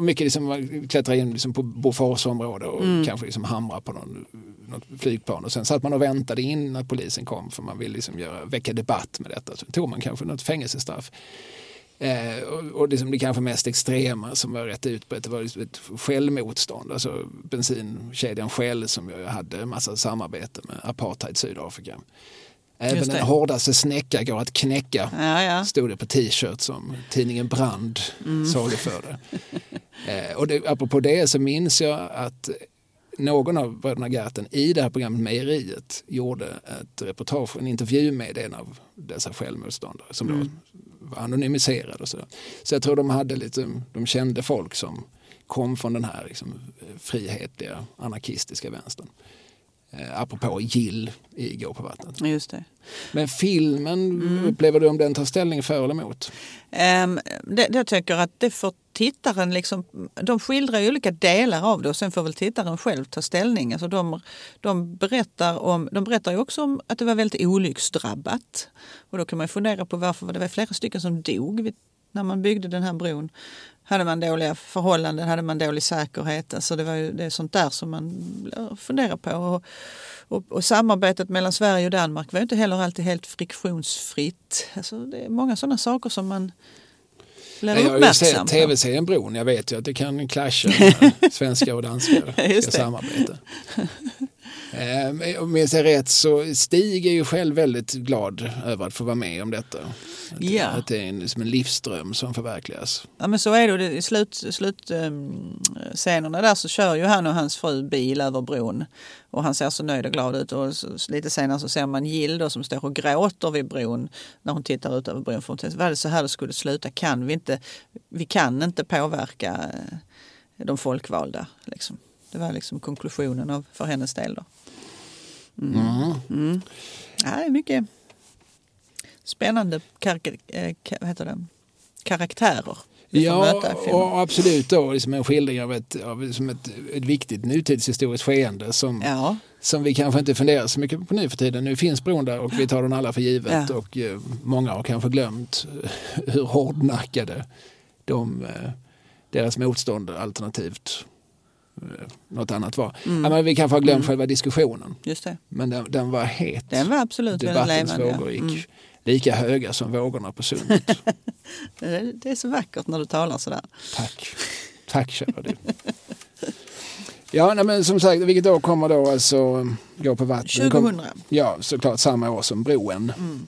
mycket liksom klättrade in liksom på Boforsområde och Mm. kanske liksom hamra på någon, något flygplan och sen satt man och väntade in att polisen kom för man ville liksom göra, väcka debatt med detta. Så tog man kanske något fängelsestraff. Eh, och och liksom det kanske mest extrema som var rätt utbrett det var liksom ett Shell-motstånd, alltså bensinkedjan Shell som ju hade en massa samarbete med apartheid Sydafrika. Även den hårdaste snäcka går att knäcka Ja, ja. stod det på t-shirt som tidningen Brand Mm. saluförde. eh, och det, apropå det så minns jag att någon av bröderna Garten i det här programmet Mejeriet gjorde ett reportage, en intervju med en av dessa självmotståndare som då Mm. var anonymiserad och sådär. Så jag tror de hade lite, de kände folk som kom från den här liksom, frihetliga anarkistiska vänstern. Eh, apropå Gill i Gå på vattnet. Just det. Men filmen, Mm. upplever du om den tar ställning för eller emot? Um, det, jag tycker att det får tittaren liksom, de skildrar olika delar av det och sen får väl tittaren själv ta ställning. Alltså de, de, berättar om, de berättar ju också om att det var väldigt olycksdrabbat. Och då kan man fundera på varför det var flera stycken som dog vid, när man byggde den här bron. Hade man dåliga förhållanden, hade man dålig säkerhet? Alltså det, var ju, det är sånt där som man funderar på. Och, och, och samarbetet mellan Sverige och Danmark var inte heller alltid helt friktionsfritt. Alltså det är många sådana saker som man blir Jag uppmärksam på. tv-serien Bron, jag vet ju att det kan clasha när <laughs> svenskar och danskar Just ska det. samarbeta. Eh, Om jag säger rätt så Stig är ju själv väldigt glad över att få vara med om detta. Ja. att det är en, som en livsdröm som förverkligas. Ja men så är det. I slut, slut scenerna där så kör ju han och hans fru bil över bron. Och han ser så nöjd och glad ut. Och så, lite senare så ser man Jill då som står och gråter vid bron när hon tittar ut över bron. För hon tänker, var det så här det skulle sluta? Kan vi inte? Vi kan inte påverka eh, de folkvalda. Liksom. Det var liksom konklusionen av, för hennes del. Då. Mm. Ja, det är mycket spännande kar- eh, heter karaktärer i Ja, och absolut då liksom en skildring av ett, av liksom ett, ett viktigt nutidshistoriskt skeende som, Ja, som vi kanske inte funderar så mycket på nu för tiden. Nu finns bron där och vi tar den alla för givet Ja. och eh, många har kanske glömt eh, hur hårdnackade de, eh, deras motstånd alternativt eh, något annat var. Mm. Ja, men vi kanske har glömt själva diskussionen just det. men den, den var het. Den var absolut Debattens vågor gick Mm. Lika höga som vågorna på sundet. <laughs> Det, är så vackert när du talar sådär. Tack. Tack kära du. Ja, nej, men som sagt, vilket år kommer då alltså Gå på kom- 2000. Ja, såklart samma år som Broen. Mm.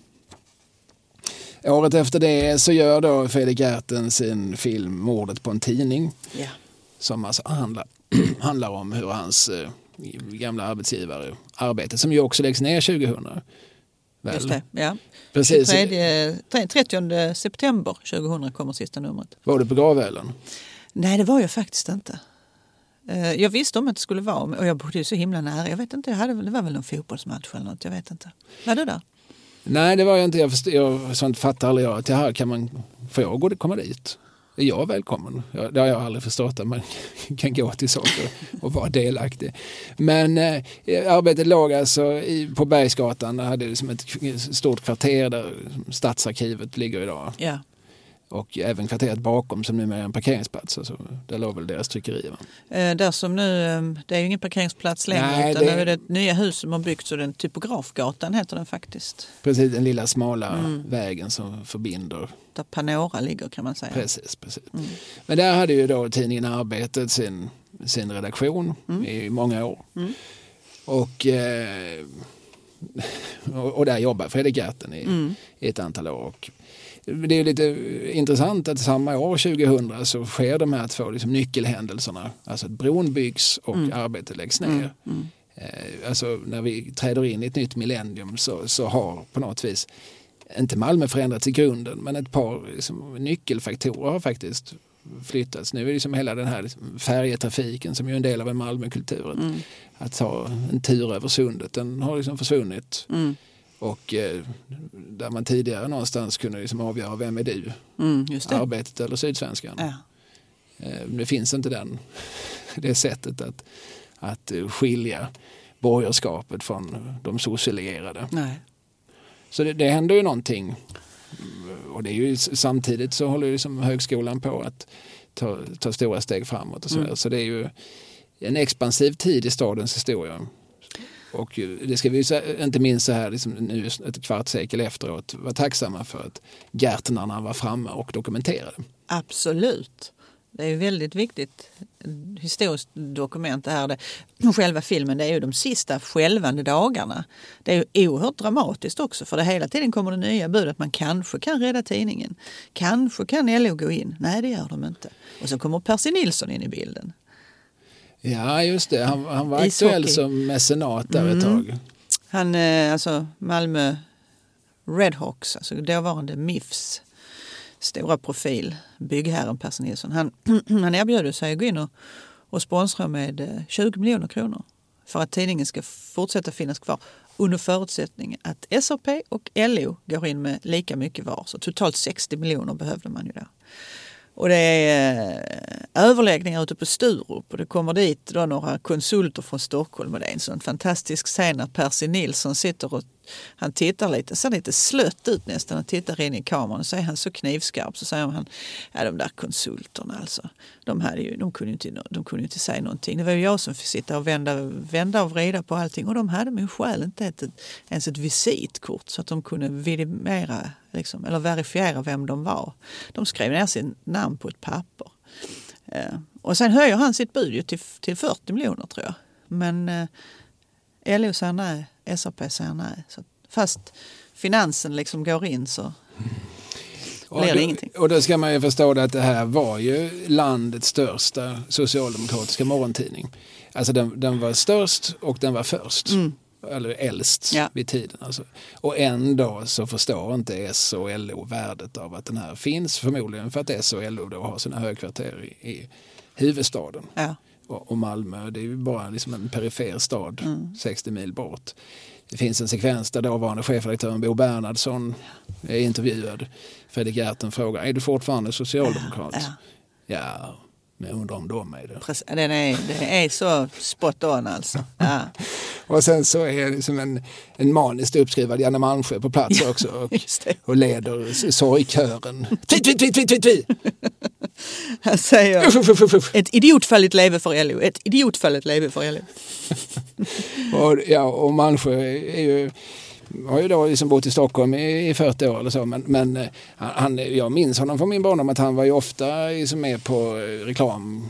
Året efter det så gör då Fredrik Gerten sin film Mordet på en tidning Ja. som alltså handlar, <clears throat> handlar om hur hans eh, gamla arbetsgivare arbetar, som ju också läggs ner 2000. Väl? Just det. Ja. Precis. 23, tre- 30 september 2000 kommer sista numret. Var du på Gravölen? Nej, det var jag faktiskt inte. Eh, Jag visste om att det skulle vara och jag bodde ju så himla nära. Jag vet inte, jag hade, det var väl någon fotbollsmatch eller något. Jag vet inte. Var du där? Nej, det var jag inte. Jag, jag sånt fattar aldrig jag. Att det här kan man, får jag gå, komma dit? Är jag välkommen? Jag, det har jag aldrig förstått att man <laughs> kan gå till saker och vara delaktig. Men eh, arbetet låg alltså i, på Bergsgatan. Det hade liksom ett stort kvarter där Stadsarkivet ligger idag. Yeah. Och även kvarteret bakom som numera är en parkeringsplats. Alltså, där låg väl deras tryckeri. Va? Eh, Där som nu, eh, det är ju ingen parkeringsplats längre Nej, utan det- nu är det ett nya hus som har byggts och den Typografgatan heter den faktiskt. Precis den lilla smala Mm. vägen som förbinder Där Panora ligger kan man säga. Precis, precis. Mm. Men där hade ju då tidningen Arbetet sin, sin redaktion i många år. Mm. Och, eh, <laughs> och där jobbar Fredrik Gerten i, Mm. i ett antal år. Och det är lite intressant att samma år, 2000, så sker de här två liksom nyckelhändelserna. Alltså att bron byggs och Mm. arbetet läggs ner. Mm. Mm. Eh, alltså när vi träder in i ett nytt millennium så, så har på något vis inte Malmö förändrats i grunden men ett par liksom, nyckelfaktorer har faktiskt flyttats. Nu är det liksom hela den här liksom, färjetrafiken som är en del av en Malmökulturen. Mm. Att ta en tur över sundet, den har liksom försvunnit. Mm. Och eh, där man tidigare någonstans kunde liksom avgöra vem är du? Mm. Arbetet eller Sydsvenskan? Ja. Eh, det finns inte den, <laughs> det sättet att, att skilja borgerskapet från de socialierade. Nej. Så det, det händer ju någonting. Och det är ju, samtidigt så håller ju liksom högskolan på att ta, ta stora steg framåt. Och så, mm. så det är ju en expansiv tid i stadens historia. Och det ska vi inte minst så här liksom nu ett kvartssekel efteråt vara tacksamma för att Gärtnarna var framme och dokumenterade. Absolut. Det är väldigt viktigt historiskt dokument det här. Det, själva filmen det är ju de sista skälvande dagarna. Det är ju oerhört dramatiskt också för det hela tiden kommer det nya bud att man kanske kan rädda tidningen. Kanske kan LO gå in. Nej det gör de inte. Och så kommer Percy Nilsson in i bilden. Ja just det, han, han var aktuell som mecenat där mm. ett tag. Han, eh, alltså Malmö Redhawks, alltså dåvarande MIFs stora profil, byggherren Percy Nilsson, han, <clears throat> han erbjuder sig att gå in och, och sponsra med 20 eh, miljoner kronor för att tidningen ska fortsätta finnas kvar under förutsättning att SRP och LO går in med lika mycket var. Så totalt 60 miljoner behövde man ju då. Och det är eh, överläggningar ute på Sturup. Och det kommer dit då några konsulter från Stockholm. Och det är en sån fantastisk scen när Percy Nilsson sitter och han tittar lite, ser lite slött ut nästan och tittar in i kameran och så är han så knivskarp så säger han, ja de där konsulterna alltså, de, hade ju, de, kunde inte, de kunde inte säga någonting. Det var ju jag som fick sitta och vända, vända och vrida på allting och de hade min själ inte ett, ens ett visitkort så att de kunde vidimera, liksom, eller verifiera vem de var. De skrev ner sin namn på ett papper. Eh, och sen höjer han sitt bud till, till 40 miljoner tror jag. Men eh, LO säger nej SAP säger nej. Så fast finansen liksom går in så blir det ingenting. Och då ska man ju förstå att det här var ju landets största socialdemokratiska morgontidning. Alltså den, den var störst och den var först. Mm. Eller äldst ja. vid tiden. Alltså. Och ändå så förstår inte S och LO värdet av att den här finns. Förmodligen för att S och LO då har sina högkvarter i, i huvudstaden. Ja och Malmö. Det är ju bara liksom en perifer stad, mm. 60 mil bort. Det finns en sekvens där dåvarande chefredaktören Bo Bernhardsson är intervjuad. Fredrik Gerten frågar, är du fortfarande socialdemokrat? Ja, ja. Men jag undrar om de är det. Precis, den är, det är så spot on alltså. Ja. <laughs> och sen så är det som en, en maniskt uppskrivad Janne Malmsjö på plats också och, och leder sorgkören. Tvi, tvi, tvi, tvi, tvi, tvi. <laughs> Han säger ett idiotfalligt leve för LO, ett idiotfalligt leve för LO. <laughs> och, ja, och Malmsjö är ju har ju då liksom bott i Stockholm i, i 40 år eller så men, men eh, han, jag minns honom från min barndom att han var ju ofta liksom med på eh, reklam,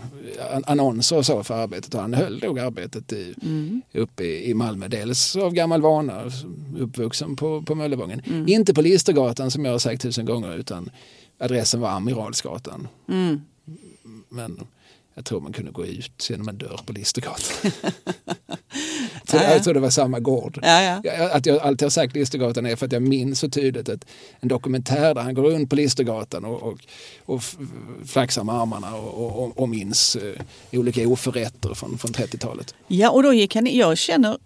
annonser och så för arbetet och han höll nog arbetet i, mm. uppe i, i Malmö. Dels av gammal vana, uppvuxen på, på Möllevången. Mm. Inte på Listergatan som jag har sagt tusen gånger utan adressen var Amiralsgatan. Mm. Men jag tror man kunde gå ut genom en dörr på Listergatan. <laughs> så ja, ja. Jag tror det var samma gård. Ja, att jag alltid har sagt Listergatan är för att jag minns så tydligt ett, en dokumentär där han går runt på Listergatan och, och, och flaxar med armarna och, och, och minns eh, olika oförrätter från, från 30-talet. Ja, och då gick han, jag känner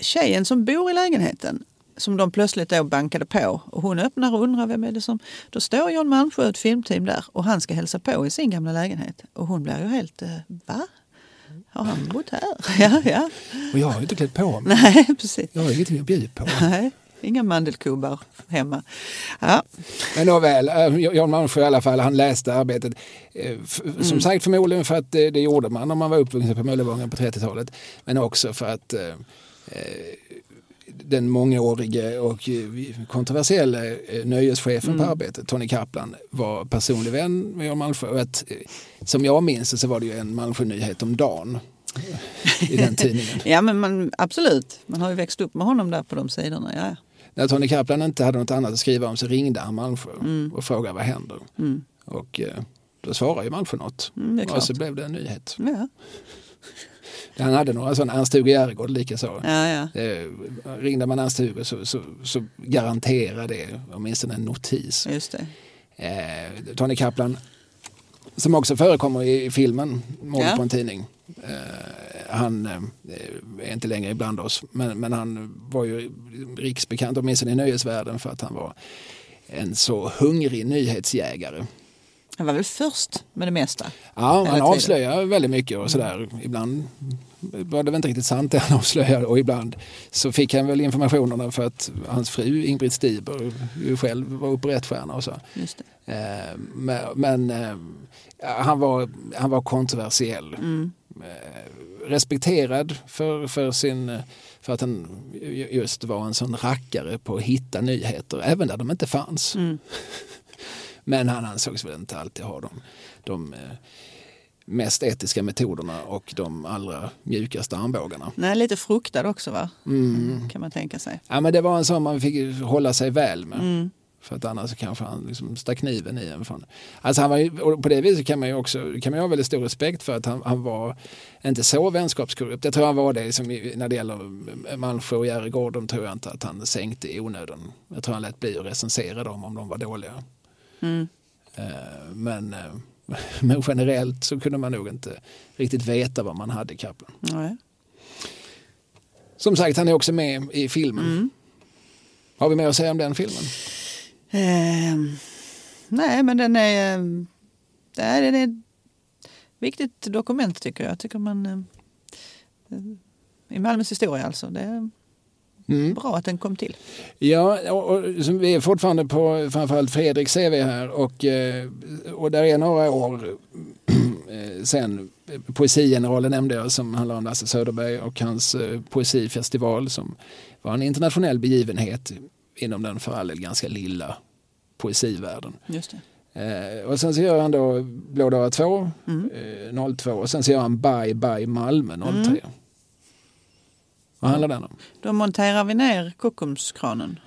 tjejen som bor i lägenheten som de plötsligt då bankade på. Och hon öppnar och undrar vem är det som... Då står Jan Malmsjö och ett filmteam där och han ska hälsa på i sin gamla lägenhet. Och hon blir ju helt... Eh, va? Har han bott här? <laughs> Ja, ja. Och jag har ju inte klätt på mig. Nej, <laughs> precis. Jag har ingenting att bjuda på. Nej. Inga mandelkubbar hemma. Ja. Men nåväl, eh, Jan Malmsjö i alla fall, han läste arbetet. Eh, som mm. sagt förmodligen för att det, det gjorde man om man var uppvuxen på Möllevången på 30-talet. Men också för att eh, den mångårige och kontroversiella eh, nöjeschefen mm. på arbetet, Tony Kaplan, var personlig vän med Jan Malmsjö. Och att, eh, som jag minns så var det ju en Malmsjö-nyhet om dagen i den <laughs> tidningen. ja men man, absolut, man har ju växt upp med honom där på de sidorna. Ja. När Tony Kaplan inte hade något annat att skriva om så ringde han Malmsjö mm. och frågade vad händer. Mm. Och eh, då svarade ju Malmsjö något. Mm, och så blev det en nyhet. Ja. Han hade några sådana, Ernst-Hugo Järegård likaså. Ja, ja. Eh, ringde man Ernst-Hugo så, så, så garanterar det åtminstone en notis. Just det. Eh, Tony Kaplan, som också förekommer i filmen Mordet ja. på en tidning. Eh, han eh, är inte längre ibland oss, men, men han var ju riksbekant, åtminstone i nöjesvärlden, för att han var en så hungrig nyhetsjägare. Han var väl först med det mesta? Ja, han avslöjar väldigt mycket och sådär. Ibland var det inte riktigt sant det han <laughs> avslöjade och ibland så fick han väl informationerna för att hans fru Ingrid Stiber ju själv var operettstjärna och så. Eh, Men, men eh, han, var, han var kontroversiell. Mm. Eh, Respekterad för, för, sin, för att han ju- just var en sån rackare på att hitta nyheter, även där de inte fanns. Mm. <laughs> Men han ansågs väl inte alltid ha de, de mest etiska metoderna och de allra mjukaste armbågarna. Nej, lite fruktad också va? Mm. Kan man tänka sig. Ja, men det var en sån man fick hålla sig väl med. Mm. För att annars kanske han liksom stack kniven i en. Från. Alltså han var ju, på det viset kan man ju också kan man ju ha väldigt stor respekt för att han, han var inte så vänskapskorrupt. Jag tror han var det liksom, i- när det gäller Malmsjö och Järegård. tror jag inte att han sänkte i onödan. Jag tror han lät bli att recensera dem om de var dåliga. Mm. Eh, Men, eh, <laughs> men generellt så kunde man nog inte riktigt veta vad man hade i Kaplan. Nej. Som sagt, han är också med i filmen. Mm. Har vi mer att säga om den filmen? Ehm, nej, men den är, ehm, det är, ett viktigt dokument tycker jag. tycker man ehm, I Malmös historia alltså. Det Mm. bra att den kom till. Ja, och, och, vi är fortfarande på framförallt Fredrik ser vi här och, eh, och där är några år <clears throat> eh, sen Poesigeneralen nämnde jag som handlar om Lasse Söderberg och hans eh, poesifestival som var en internationell begivenhet inom den för all del ganska lilla poesivärlden. Just det. Eh, och sen så gör han då Blå dagar 2, Mm. eh, 02 och sen så gör han Bye Bye Malmö 03. Mm. Vad handlar den om? Då monterar vi ner Kockumskranen.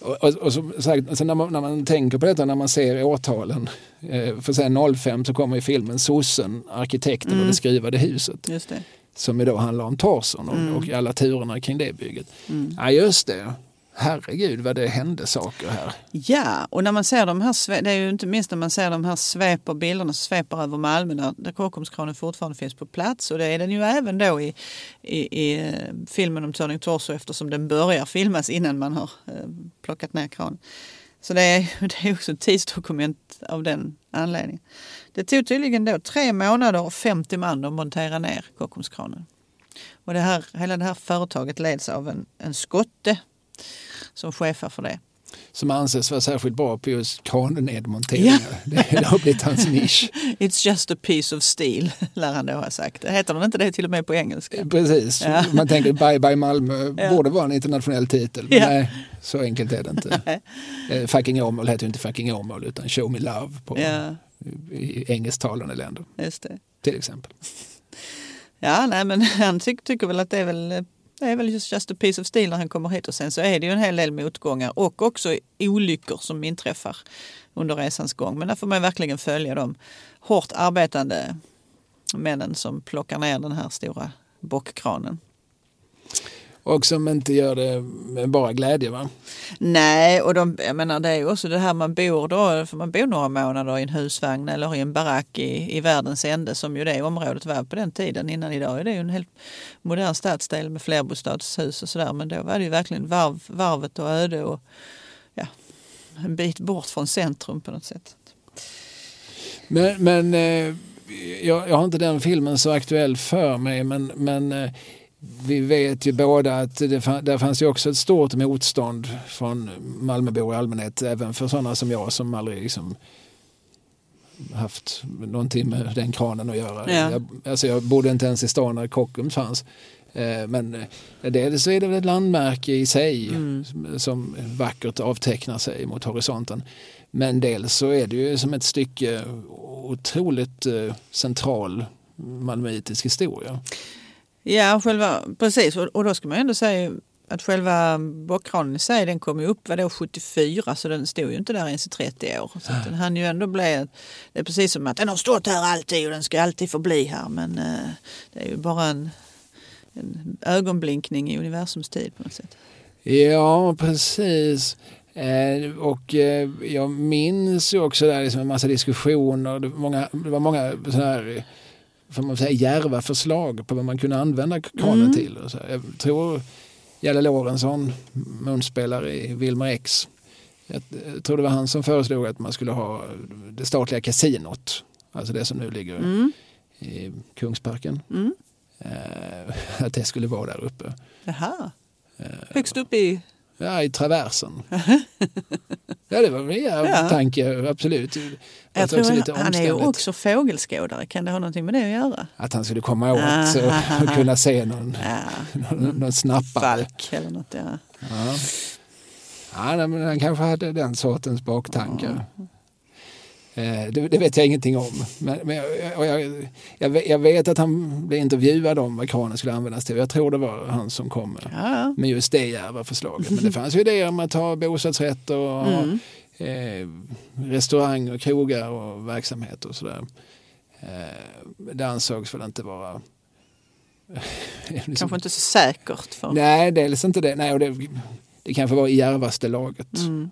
Och, och, och som sagt, alltså när, man, när man tänker på detta, när man ser årtalen, eh, för sen 05 så kommer i filmen Sossen, arkitekten och Mm. det skruvade huset, Just det. som ju då handlar om Torson och, Mm. och alla turerna kring det bygget. Mm. Ja just det, herregud vad det hände saker här. Ja, och när man ser de här, det är ju inte minst när man ser de här sveper, bilderna som sveper över Malmö där, där Kockumskranen fortfarande finns på plats. Och det är den ju även då i, i, i eh, filmen om Turning Torso eftersom den börjar filmas innan man har eh, plockat ner kranen. Så det är, <laughs> det är också ett tidsdokument av den anledningen. Det tog tydligen då tre månader och 50 man att montera ner Kockumskranen. Och det här, hela det här företaget leds av en, en skotte som chefar för det. Som anses vara särskilt bra på just krannedmonteringar. Det, det har blivit hans <laughs> nisch. It's just a piece of steel, lär han då ha sagt. Heter den inte det till och med på engelska? Precis, Ja. man tänker Bye Bye Malmö <laughs> Ja. borde vara en internationell titel. Men Ja. nej, så enkelt är det inte. <laughs> Eh, fucking Åmål heter ju inte Fucking Åmål utan Show Me Love på, Ja, i engelsktalande länder just det. till exempel. Ja, nej, men han tyck, tycker väl att det är väl, det är väl just, just a piece of steel när han kommer hit. Och sen så är det ju en hel del motgångar och också olyckor som inträffar under resans gång. Men där får man verkligen följa de hårt arbetande männen som plockar ner den här stora bockkranen. Och som inte gör det med bara glädje va? Nej, och de, jag menar det är ju också det här man bor då, för man bor några månader i en husvagn eller i en barack i, i världens ände som ju det området var på den tiden. Innan idag är det ju en helt modern stadsdel med flerbostadshus och sådär. Men då var det ju verkligen varv, varvet och öde och ja, en bit bort från centrum på något sätt. Men, men eh, jag, jag har inte den filmen så aktuell för mig men, men eh, vi vet ju båda att det, fa- där fanns ju också ett stort motstånd från Malmöbor i allmänhet även för sådana som jag som aldrig liksom haft någonting med den kranen att göra. Ja. Jag, alltså jag bodde inte ens i stan när Kockums fanns. Eh, Men eh, dels så är det väl ett landmärke i sig Mm. som, som vackert avtecknar sig mot horisonten. Men dels så är det ju som ett stycke otroligt eh, central malmöitisk historia. Ja, själva, precis. Och, och då ska man ändå säga att själva bockkranen i sig den kom ju upp vadå, 74 så den stod ju inte där ens i 30 år. Så att den hann ju ändå bli, det är precis som att den har stått här alltid och den ska alltid förbli här men eh, det är ju bara en, en ögonblinkning i universums tid på något sätt. Ja, precis. Eh, och eh, jag minns ju också där liksom en massa diskussioner. Det var många, det var många sådana här, får man säga, järva förslag på vad man kunde använda kranen Mm. till. Så. Jag tror Jalle Lorentzon, munspelare i Wilmer X, Jag tror det var han som föreslog att man skulle ha det statliga kasinot. Alltså det som nu ligger Mm. i Kungsparken. Mm. Eh, <laughs> att det skulle vara där uppe. Jaha. Eh, Högst upp i... Ja, i traversen. <laughs> ja, det var en Ja. tanke, absolut. Jag också han, han är ju också fågelskådare. Kan det ha någonting med det att göra? Att han skulle komma åt Ah. och, och kunna se någon, <laughs> någon, någon snappare. falk eller något. Ja. Ja. Ja, men han kanske hade den sortens baktankar. Eh, Det, det vet jag ingenting om. Men, men jag, jag, jag, vet- jag vet att han blev intervjuad om vad kranen skulle användas till. Jag tror det var han som kom med, Ja, med just det djärva förslaget. Men det fanns ju idéer om att ha bostadsrätter och Mm. eh, restaurang och krogar och verksamhet och sådär. Eh, det ansågs väl inte vara... <laughs> liksom- Kanske inte så säkert. För. Nej, dels inte det. Nej, och det, det kanske var i djärvaste laget. Mm.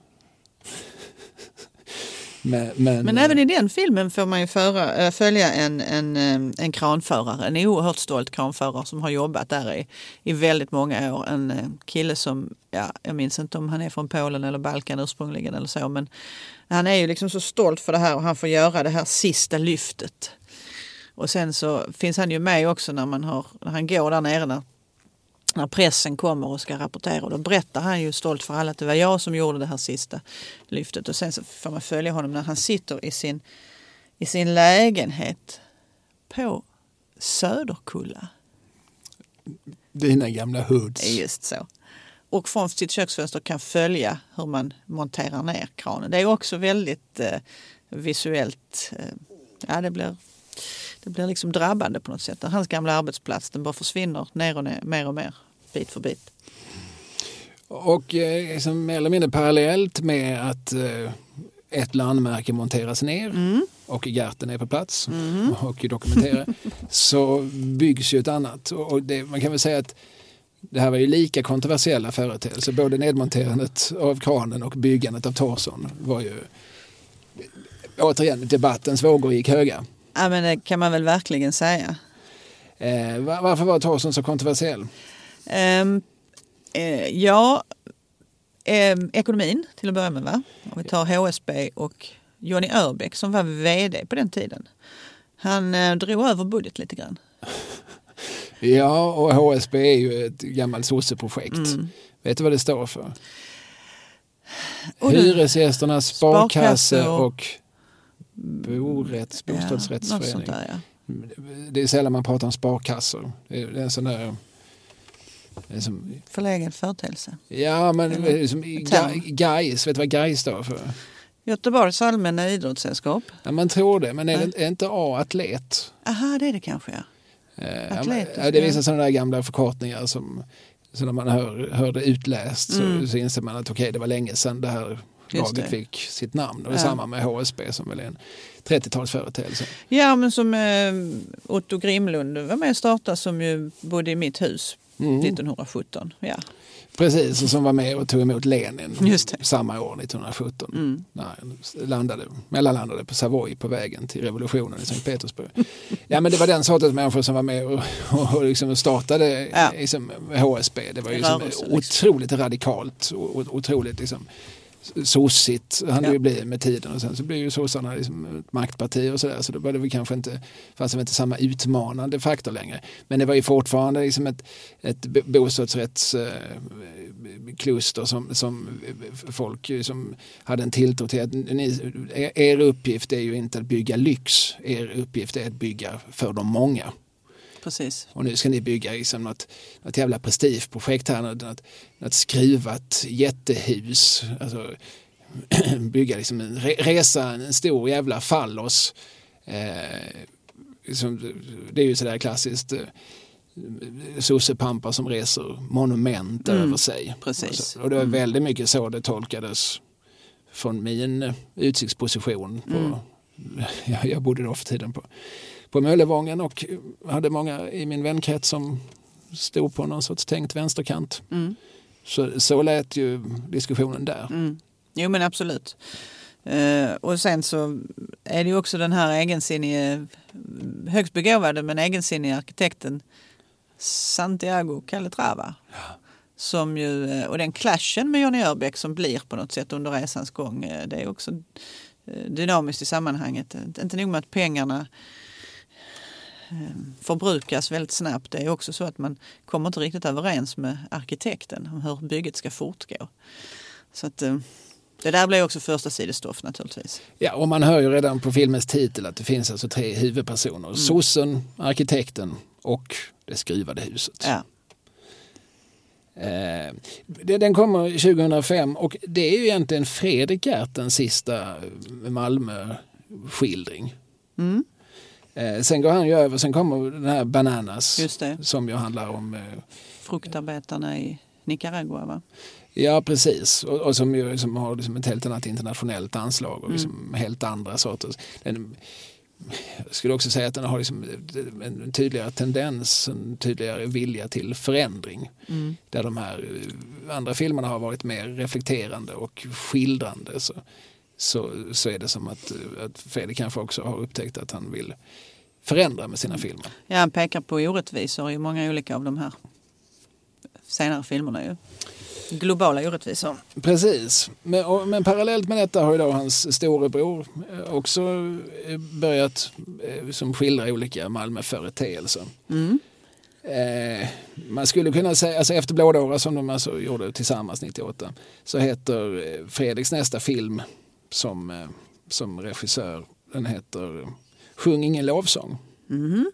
Men, men, Men även i den filmen får man ju föra, äh, följa en, en, eh, en kranförare, en oerhört stolt kranförare som har jobbat där i, i väldigt många år. En eh, kille som, ja, jag minns inte om han är från Polen eller Balkan ursprungligen eller så, men han är ju liksom så stolt för det här och han får göra det här sista lyftet. Och sen så finns han ju med också när, man har, när han går där nere när, när pressen kommer och ska rapportera. Och då berättar han ju stolt för alla att det var jag som gjorde det här sista lyftet. Och sen så får man följa honom när han sitter i sin, i sin lägenhet på Söderkulla. Dina gamla hoods. Just så. Och från sitt köksfönster kan följa hur man monterar ner kranen. Det är också väldigt eh, visuellt. Eh, ja, det blir, det blir liksom drabbande på något sätt. Hans gamla arbetsplats den bara försvinner ner och ner, mer och mer, bit för bit. Och eh, liksom mer eller mindre parallellt med att eh, ett landmärke monteras ner Mm. och Gerten är på plats <laughs> och dokumenterar så byggs ju ett annat. Och och det, man kan väl säga att det här var ju lika kontroversiella företeelser. Både nedmonterandet av kranen och byggandet av torson var ju återigen debattens vågor gick höga. Ja, men det kan man väl verkligen säga. Eh, var- varför var torson så kontroversiell? Ehm, eh, ja, ehm, ekonomin till att börja med. Va? Om vi tar HSB och Johnny Örbeck som var vd på den tiden. Han eh, drog över budget lite grann. <laughs> Ja, och HSB är ju ett gammalt sosseprojekt. Mm. Vet du vad det står för? Och Hyresgästernas Sparkasse och- och borätts, Ja, bostadsrättsförening. där, ja. Det är sällan man pratar om sparkassor. Det är, en sån där... Som, Förlegad företeelse. ja, men Eller det är som, term. Ga- GAIS, vet du vad GAIS står för? Göteborgs allmänna idrottssällskap. Ja, man tror det, men är, det, är inte A atlet? Aha, det är det kanske ja. Eh, ja, Atletisk, ja, det är ja. sådana där gamla förkortningar som så när man hör, hör det utläst så, Mm. så inser man att okej, det var länge sedan det här laget fick sitt namn. Och det är Ja. samma med HSB som väl är en 30-talsföreteelse. Ja, men som eh, Otto Grimlund var med och startade som ju bodde i mitt hus Mm. 1917. Ja. Precis, och som var med och tog emot Lenin samma år, 1917. Mm. När landade, mellanlandade på Savoy på vägen till revolutionen i Sankt Petersburg. ja, men det var den sortens människor som var med och, och, och liksom startade Ja. liksom, HSB. Det var ju liksom otroligt radikalt och och otroligt liksom, sossigt han Ja. ju blivit med tiden och sen så blev ju sossarna liksom ett maktparti och sådär så då var det väl kanske inte, fanns det inte samma utmanande faktor längre. Men det var ju fortfarande liksom ett, ett bostadrättskluster som, som folk som hade en tilltro till att ni, er uppgift är ju inte att bygga lyx, er uppgift är att bygga för de många. Precis. Och nu ska ni bygga liksom något, något jävla prestigeprojekt här, något, något, något skruvat jättehus. Alltså, <clears throat> bygga liksom en re, resa en stor jävla fallos. Eh, liksom, det är ju sådär klassiskt eh, sossepampar som reser monument Mm, över sig. precis. Och, så, och det var Mm. väldigt mycket så det tolkades från min eh, utsiktsposition. På, Mm. <laughs> jag, jag bodde då för tiden på, på Möllevången och hade många i min vänkrets som stod på någon sorts tänkt vänsterkant. Mm. Så, så lät ju diskussionen där. Mm. Jo men absolut. Eh, och sen så är det ju också den här egensinnige, högst begåvade men egensinnige arkitekten Santiago Calatrava. Som ju, eh, och den clashen med Johnny Örbeck som blir på något sätt under resans gång, eh, det är också dynamiskt i sammanhanget. Inte nog med att pengarna förbrukas väldigt snabbt. Det är också så att man kommer inte riktigt överens med arkitekten om hur bygget ska fortgå. Så att, det där blir också första sidestoff naturligtvis. Ja, och man hör ju redan på filmens titel att det finns alltså tre huvudpersoner. Mm. Sossen, arkitekten och det skruvade huset. Ja. Eh, den kommer 2005 och det är ju egentligen Fredrik Gertens sista Malmö-skildring. Mm. Eh, sen går han ju över, sen kommer den här Bananas som ju handlar om eh, fruktarbetarna i Nicaragua va? Ja precis och, och som, ju, som har liksom ett helt annat internationellt anslag och liksom mm. helt andra sorters. Den, jag skulle också säga att den har liksom en tydligare tendens, en tydligare vilja till förändring. Mm. Där de här eh, andra filmerna har varit mer reflekterande och skildrande. Så, så, så är det som att, att Fredrik kanske också har upptäckt att han vill förändra med sina filmer. Ja, han pekar på orättvisor i många olika av de här senare filmerna. Ju globala orättvisor. Precis, men, och, men parallellt med detta har ju då hans storebror eh, också eh, börjat eh, som skildra olika Malmöföreteelser. Mm. Eh, man skulle kunna säga, alltså efter Blådåra som de alltså gjorde tillsammans 98 så heter Fredriks nästa film som, som regissör, den heter Sjung ingen lovsång. Mm.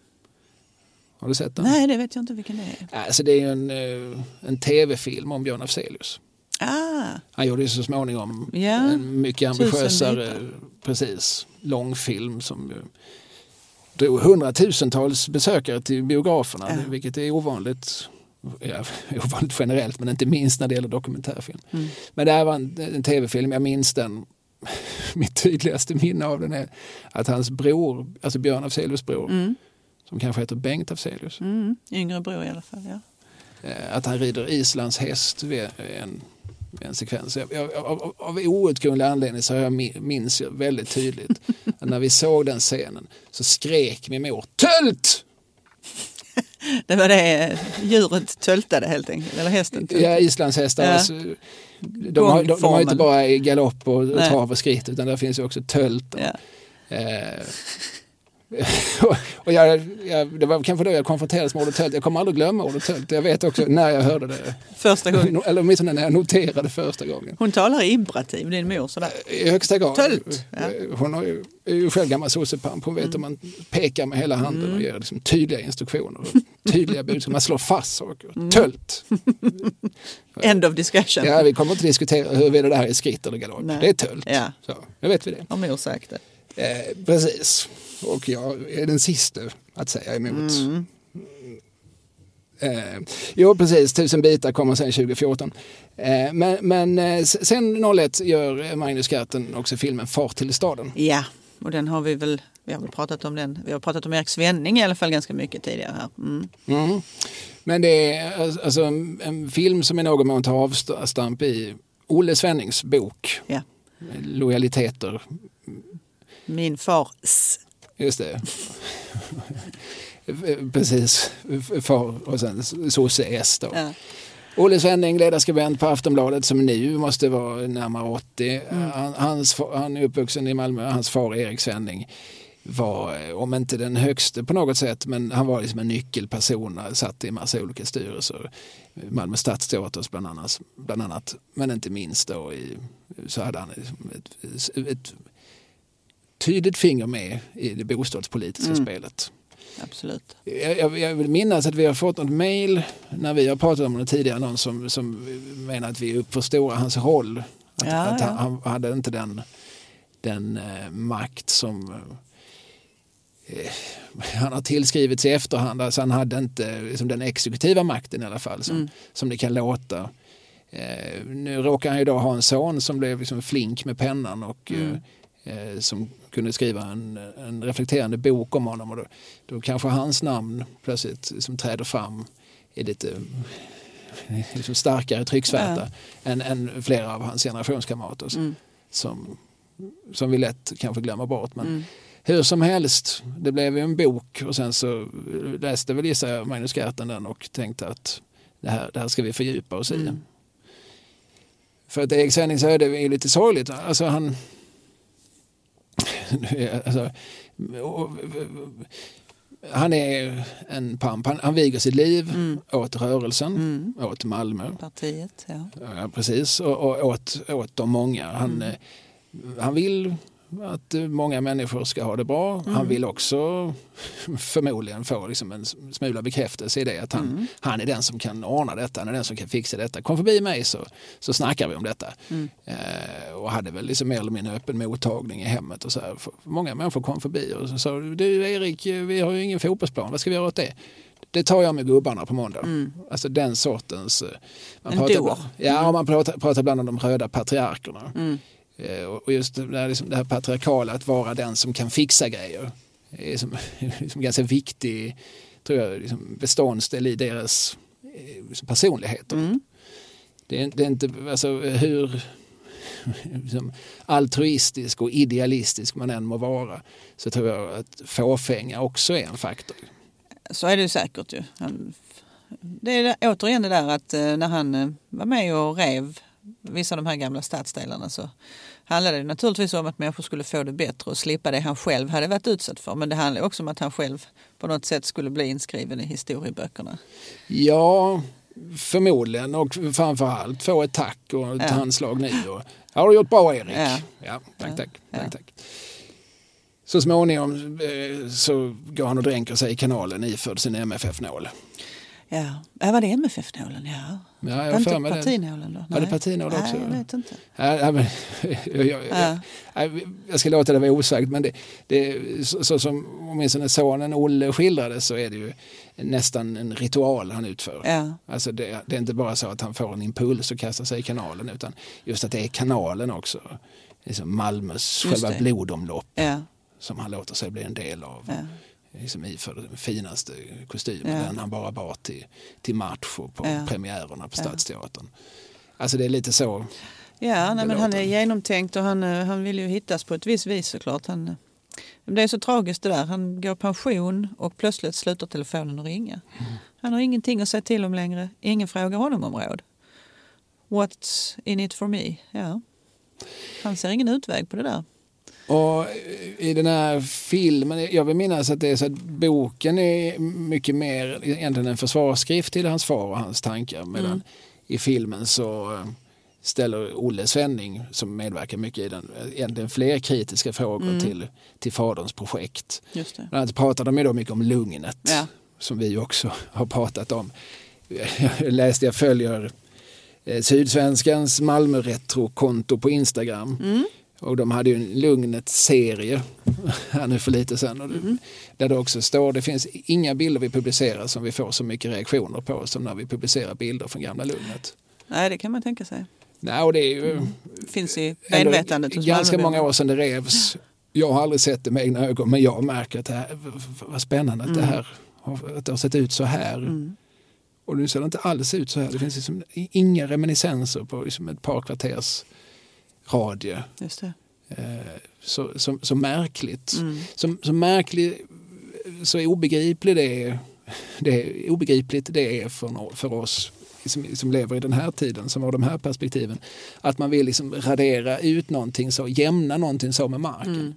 Har du sett den? Nej, det vet jag inte vilken det är. Alltså, det är en, eh, en tv-film om Björn Afzelius. Ah. Han gjorde ju så småningom ja. en mycket ambitiösare precis, långfilm som drog hundratusentals besökare till biograferna, ja. vilket är ovanligt. Ja, <laughs> ovanligt generellt, men inte minst när det gäller dokumentärfilm. Mm. Men det här var en, en tv-film, jag minns den. <laughs> Mitt tydligaste minne av den är att hans bror, alltså Björn Afzelius bror, mm som kanske heter Bengt Afzelius. Mm, yngre bror i alla fall, ja. Eh, att han rider Islands häst vid en, en sekvens. Jag, jag, av, av outgrundlig anledning så jag minns jag väldigt tydligt <laughs> att när vi såg den scenen så skrek min mor Tölt! <laughs> Det var det djuret töltade helt enkelt, eller hästen töltade. Ja, islandshästar. Ja. De, har, de, de har inte bara galopp och trav och skritt utan där finns ju också tölt. Ja. Eh, <laughs> och jag, jag, det var kanske då jag konfronterades med ordet tölt. Jag kommer aldrig glömma ordet tölt. Jag vet också när jag hörde det. Första gången? <laughs> Eller åtminstone när jag noterade första gången. Hon talar imperativ, din mor sådär? I högsta grad. Tölt! Ja. Hon har ju, är ju själv gammal sossepamp. Hon vet mm. man pekar med hela handen mm. och ger liksom tydliga instruktioner. <laughs> tydliga budskap. Man slår fast saker. Mm. Tölt! End of discussion. Ja, vi kommer inte diskutera huruvida det här är skritt eller galopp. Det är tölt. Ja. Så, nu vet vi det. Har mor sagt det. Eh, precis. Och jag är den sista att säga emot. Mm. Eh, jo precis, Tusen bitar kommer sen 2014. Eh, men men eh, sen 01 gör Magnus Garten också filmen Fart till staden. Ja, och den har vi väl, vi har väl pratat om den, vi har pratat om Erik Svenning i alla fall ganska mycket tidigare här. Mm. Mm. Men det är alltså en, en film som i någon mån tar avstamp i Olle Svennings bok. Ja. Lojaliteter. Min fars Just det. Precis, far och sen sosse S då. Ja. Olle Svenning, ledarskribent på Aftonbladet som nu måste vara närmare 80. Mm. Hans, han är uppvuxen i Malmö, hans far Erik Svenning var, om inte den högste på något sätt, men han var liksom en nyckelperson, satt i massa olika styrelser. Malmö stadsteaters bland annat, bland annat, men inte minst då i, så hade han liksom ett, ett tydligt finger med i det bostadspolitiska mm. spelet. Absolut. Jag, jag, vill minnas att vi har fått något mejl när vi har pratat om det tidigare, någon som, som menar att vi uppförstorar hans roll. Att, ja, att ja. Han, han, hade inte den, den eh, makt som eh, han har tillskrivits i efterhand. Alltså han hade inte liksom, den exekutiva makten i alla fall som, mm. som det kan låta. Eh, nu råkar han ju då ha en son som blev liksom flink med pennan och mm. Eh, som kunde skriva en, en reflekterande bok om honom och då, då kanske hans namn plötsligt liksom träder fram i lite liksom starkare trycksvärta ja. än, än, flera av hans generationskamrater mm. som, som vi lätt kanske glömmer bort. Men mm. hur som helst, det blev ju en bok och sen så läste väl gissar jag Magnus Gerten den och tänkte att det här, det här ska vi fördjupa oss i. För att Erik Svennings öde är lite sorgligt. Alltså han... alltså, han är en pamp. Han, han viger sitt liv mm. åt rörelsen, mm. åt Malmö. Partiet, ja. ja precis, och, och åt, åt de många. Han, mm. Eh, han vill att många människor ska ha det bra. Mm. Han vill också förmodligen få liksom en smula bekräftelse i det att han, mm. han är den som kan ordna detta, han är den som kan fixa detta. Kom förbi mig så, så snackar vi om detta. Mm. Eh, och hade väl liksom mer eller mindre öppen mottagning i hemmet. Och så här. Många människor kom förbi och sa du Erik, vi har ju ingen fotbollsplan, vad ska vi göra åt det? det tar jag med gubbarna på måndag. Mm. Alltså den sortens... Eh, man en pratar, Ja, mm. man pratar, pratar ibland om de röda patriarkerna. Mm. Eh, och just det här, liksom, det här patriarkala, att vara den som kan fixa grejer, är som, <laughs> liksom ganska viktig tror jag, liksom beståndsdel i deras eh, liksom personligheter. Mm. Det, är, det är inte, alltså hur <laughs> liksom, altruistisk och idealistisk man än må vara så tror jag att fåfänga också är en faktor. Så är det säkert ju. Det är återigen det där att eh, när han var med och rev vissa av de här gamla stadsdelarna så handlade det naturligtvis om att människor skulle få det bättre och slippa det han själv hade varit utsatt för. Men det handlade också om att han själv på något sätt skulle bli inskriven i historieböckerna. Ja, förmodligen och framförallt få ett tack och ett ja. handslag nu. Och, har du gjort bra Erik? Ja, ja tack, tack. Ja. tack, tack. Så småningom eh, så går han och dränker sig i kanalen iförd sin MFF-nål. Ja, ja var det MFF-nålen? Ja. Ja, jag var inte partinålen då? Var det partinål också? Nej, jag vet inte. Ja, men, <laughs> jag, jag, ja. jag, jag, ska låta det vara osagt men det, det, så, så som åtminstone sonen Olle skildrade så är det ju nästan en ritual han utför. Ja. Alltså det, det, är inte bara så att han får en impuls och kastar sig i kanalen utan just att det är kanalen också. Liksom Malmös själva blodomlopp ja. som han låter sig bli en del av. Liksom iförd den finaste kostymen, ja. den han bara bar till, till match och på ja. premiärerna på Stadsteatern. Alltså det är lite så. Ja, nej, men han är genomtänkt och han, eh, han vill ju hittas på ett visst vis såklart. Han, eh, det är så tragiskt det där. Han går pension och plötsligt slutar telefonen att ringa. Mm. Han har ingenting att säga till om längre. Ingen frågar honom om råd. What's in it for me? Ja. Han ser ingen utväg på det där. Och i den här filmen, jag vill minnas att det är så att boken är mycket mer egentligen en försvarsskrift till hans far och hans tankar. Medan mm. i filmen så eh, ställer Olle Svenning, som medverkar mycket i den, egentligen fler kritiska frågor mm. till, till faderns projekt. Just det. Bland annat pratar de ju då mycket om lugnet, ja. som vi också <laughs> har pratat om. Jag läste, jag följer eh, Sydsvenskans Malmö-retro-konto på Instagram. Mm. Och de hade ju en Lugnet-serie <laughs> här nu för lite sedan. Mm. Där det också står, det finns inga bilder vi publicerar som vi får så mycket reaktioner på som när vi publicerar bilder från gamla Lugnet. Nej, det kan man tänka sig. Nej, och det är ju, mm. finns i medvetandet Ganska många år sedan det revs. Jag har aldrig sett det med egna ögon men jag märker att det här, vad spännande att, mm. det här, att det har sett ut så här. Mm. Och nu ser det inte alls ut så här. Det finns liksom inga reminiscenser på liksom ett par kvarters radie. Just det. Eh, så, så, så märkligt. Mm. Så, så märkligt, så obegripligt det är, det är, obegripligt det är för, för oss som, som lever i den här tiden, som har de här perspektiven. Att man vill liksom radera ut någonting så, jämna någonting så med marken. Mm.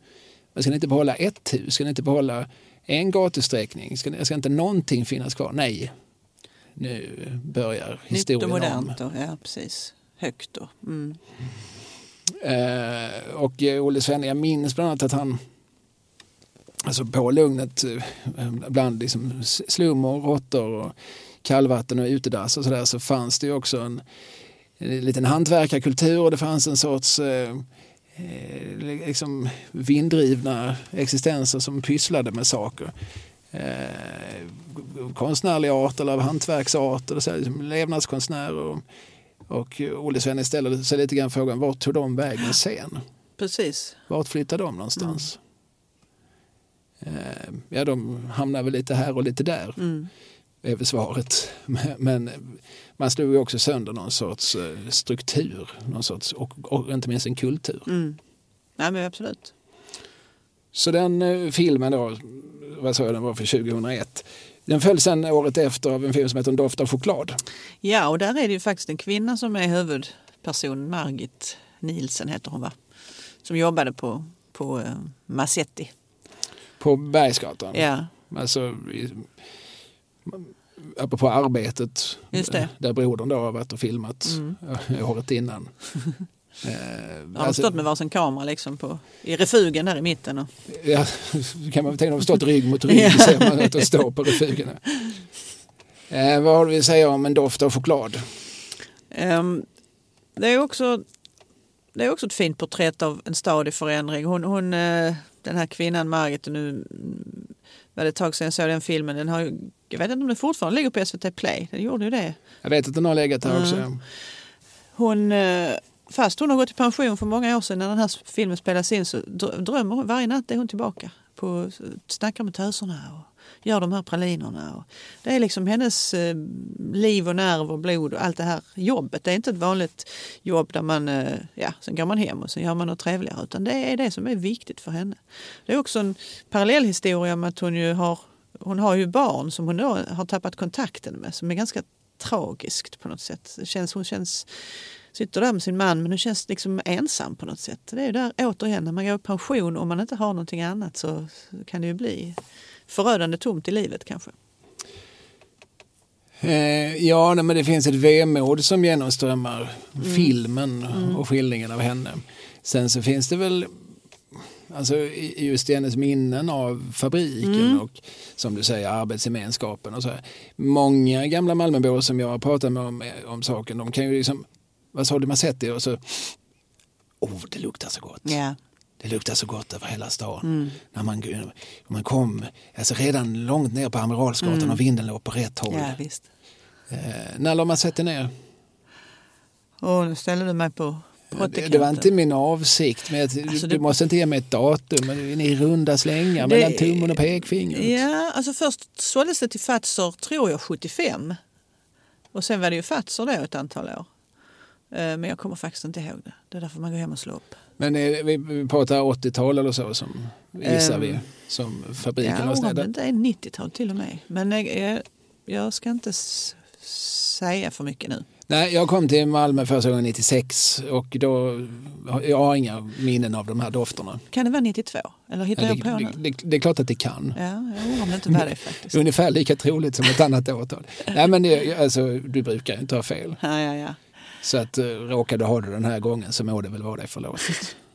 Man ska inte behålla ett hus, ska inte behålla en gatusträckning, ska, ska inte någonting finnas kvar? Nej, nu börjar historien Nytt och modernt om. ja precis. Högt då. Mm. Eh, och eh, Olle Svenne, jag minns bland annat att han alltså på Lugnet eh, bland liksom och råttor och kallvatten och utedass och sådär så fanns det ju också en, en liten hantverkarkultur och det fanns en sorts eh, eh liksom vinddrivna existenser som pysslade med saker. Eh, konstnärlig art eller av hantverksart, så, liksom levnadskonstnärer. Och Olle Svenne ställer sig lite grann frågan, vart tog de vägen sen? Precis. Vart flyttade de någonstans? Mm. Ja, de hamnar väl lite här och lite där. Mm. är väl svaret. <laughs> Men man slog ju också sönder någon sorts eh, struktur. Någon sorts, och, och inte minst en kultur. Mm. Ja, men absolut. Så den eh, filmen då, vad sa jag den var för 2001 Den följs sen året efter av en film som heter En doft av choklad. Ja, och där är det ju faktiskt en kvinna som är huvudpersonen. Margit Nielsen heter hon va? Som jobbade på, på uh, Massetti. På Bergsgatan? Ja. Alltså, i, apropå arbetet, där brodern då har varit och filmat Mm. året innan. <laughs> Eh, Har de alltså, stått med varsin kamera liksom på, i refugen där i mitten? Och, ja, <laughs> kan man väl tänka, de har stått rygg mot rygg, Ja. ser man att de står på refugerna. Eh, vad har vi att säga om en doft av choklad? Ehm, det, är också, det är också ett fint porträtt av en stad i förändring. Hon, hon, eh, den här kvinnan Margit, nu mm, var det ett tag sedan jag såg den filmen. Den har, jag vet inte om den fortfarande ligger på SVT Play. Den gjorde ju det. Jag vet att den har legat Mm. också. Hon, eh, fast hon har gått i pension för många år sedan när den här filmen spelas in så drömmer hon varje natt är hon tillbaka. På, snackar med töserna och gör de här pralinerna. Och det är liksom hennes eh, liv och nerv och blod och allt det här jobbet. Det är inte ett vanligt jobb där man, eh, ja, sen går man hem och sen gör man något trevligare. Utan det är det som är viktigt för henne. Det är också en parallellhistoria med att hon ju har, hon har ju barn som hon då har tappat kontakten med som är ganska tragiskt på något sätt. Det känns, hon känns, sitter där med sin man men hon känns liksom ensam på något sätt. Det är ju där återigen när man går i pension och man inte har någonting annat så kan det ju bli förödande tomt i livet kanske. Eh, ja, nej, men det finns ett vemod som genomströmmar Mm. filmen och skildringen av henne. Sen så finns det väl alltså, just i hennes minnen av fabriken Mm. och som du säger arbetsgemenskapen och så här. Många gamla Malmöbor som jag har pratat med om, om saken, de kan ju liksom, vad sa du, man sett det och så, oh det luktar så gott. Ja. Det luktar så gott över hela stan. Mm. När man, man kom, alltså redan långt ner på Amiralsgatan och vinden låg på rätt håll. Mm. ja, visst. Eh, när la man sätter ner? Och nu ställer du mig på Det, det var inte min avsikt. Jag- Alltså, du det- måste inte ge mig ett datum. Men i runda slängar Det- mellan tummen och pekfingret. Ja, alltså först såldes det till Fazer, tror jag, 75. Och sen var det ju Fazer då ett antal år. Eh, Men jag kommer faktiskt inte ihåg det. Det är därför man går hem och slår upp. Men eh, vi, pratar 80-tal eller så som gissar Ehm, vi. Som fabriken Ja, var om det är 90-tal till och med. Men jag, jag, ska inte säga för mycket nu. Nej, jag kom till Malmö första gången 96 och då, jag har inga minnen av de här dofterna. Kan det vara 92? Eller hittar Det, jag på det, det, det är klart att det kan. Ja, jag undrar om det inte var det faktiskt. Ungefär lika troligt som ett annat årtal. Nej men det, alltså, du brukar ju inte ha fel. Ja, ja, ja. Så att råkar du ha det den här gången så må det väl vara dig förlåtet. <laughs>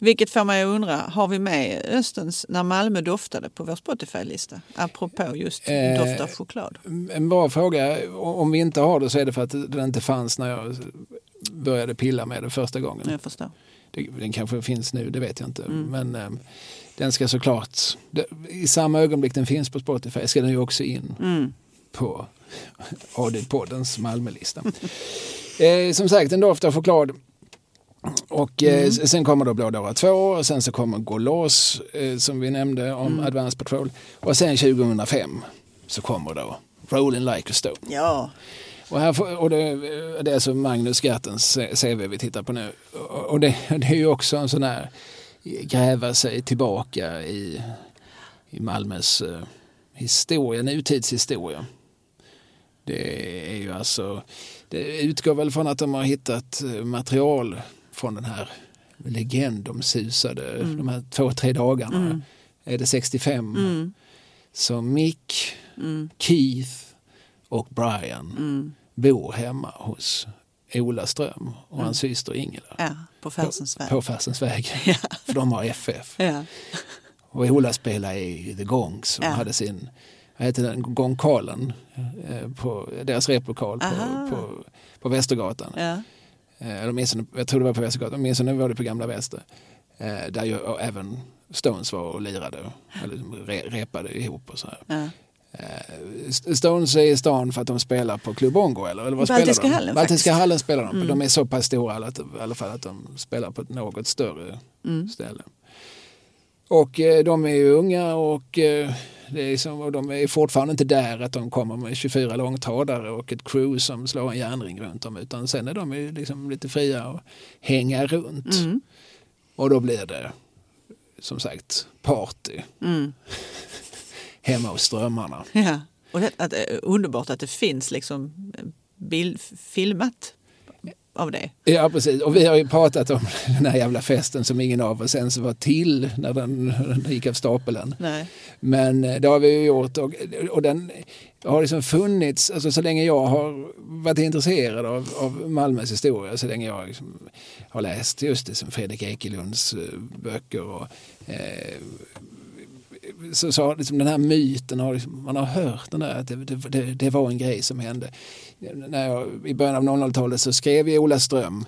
Vilket får mig att undra, har vi med Östens När Malmö doftade på vår Spotify-lista? Apropå just Eh, doft av choklad. En bra fråga. Om vi inte har det så är det för att den inte fanns när jag började pilla med det första gången. Jag förstår. Den kanske finns nu, det vet jag inte. Mm. Men eh, den ska såklart, i samma ögonblick den finns på Spotify ska den ju också in Mm. På AD-poddens Malmölista. <laughs> eh, som sagt, en doft av choklad. Och eh, Mm. sen kommer då Blådåra 2 och sen så kommer Gå loss eh, som vi nämnde om Mm. Advanced Patrol. Och sen 2005 så kommer då Rolling Like a Stone. Ja, Och, här får, och det, det är alltså Magnus Gattens CV vi tittar på nu. Och och det, <laughs> det är ju också en sån här gräva sig tillbaka i, i Malmös eh, historia, nutidshistoria. Det är ju alltså, det utgår väl från att de har hittat eh, material från den här legendomsusade, Mm. de här två, tre dagarna. Mm. Är det 65? mm. Så Mick, Mm. Keith och Brian Mm. bor hemma hos Ola Ström och Mm. hans syster Ingela. ja på Färsens väg. På Farsens väg. <laughs> Ja. För de har FF. Ja. Och Ola spelar i The Gongs som Ja. hade sin, vad heter den, Gångkalen eh, på deras replokal på, på, på Västergatan. Ja. Eh, Eller åtminstone, jag tror det var på Västergatan, åtminstone var det på Gamla Väster. Eh, Där ju även Stones var och lirade, eller re, repade ihop och så här. Ja. Stones är i stan för att de spelar på Club Bongo eller, eller vad Baltiska spelar de? hallen, Baltiska faktiskt. hallen spelar de på. Mm. De är så pass stora att, i alla fall att de spelar på ett något större Mm. ställe. Och de är ju unga och, det är som, och de är fortfarande inte där att de kommer med 24 långtradare och ett crew som slår en järnring runt dem utan sen är de ju liksom lite fria och hänga runt. Mm. Och då blir det som sagt party Mm. <laughs> hemma hos Strömmarna. Ja. Och det, att, eh, underbart att det finns liksom eh, bild, filmat av det. Ja precis och vi har ju pratat om <laughs> den här jävla festen som ingen av oss ens var till när den, den gick av stapeln. Nej. Men eh, det har vi ju gjort och, och den har liksom funnits, alltså så länge jag har varit intresserad av, av Malmös historia, så länge jag liksom har läst just det som Fredrik Ekelunds eh, böcker och eh, så, så liksom den här myten, har liksom, man har hört den där, att det, det, det, var en grej som hände. När jag, I början av 00-talet så skrev jag Ola Ström,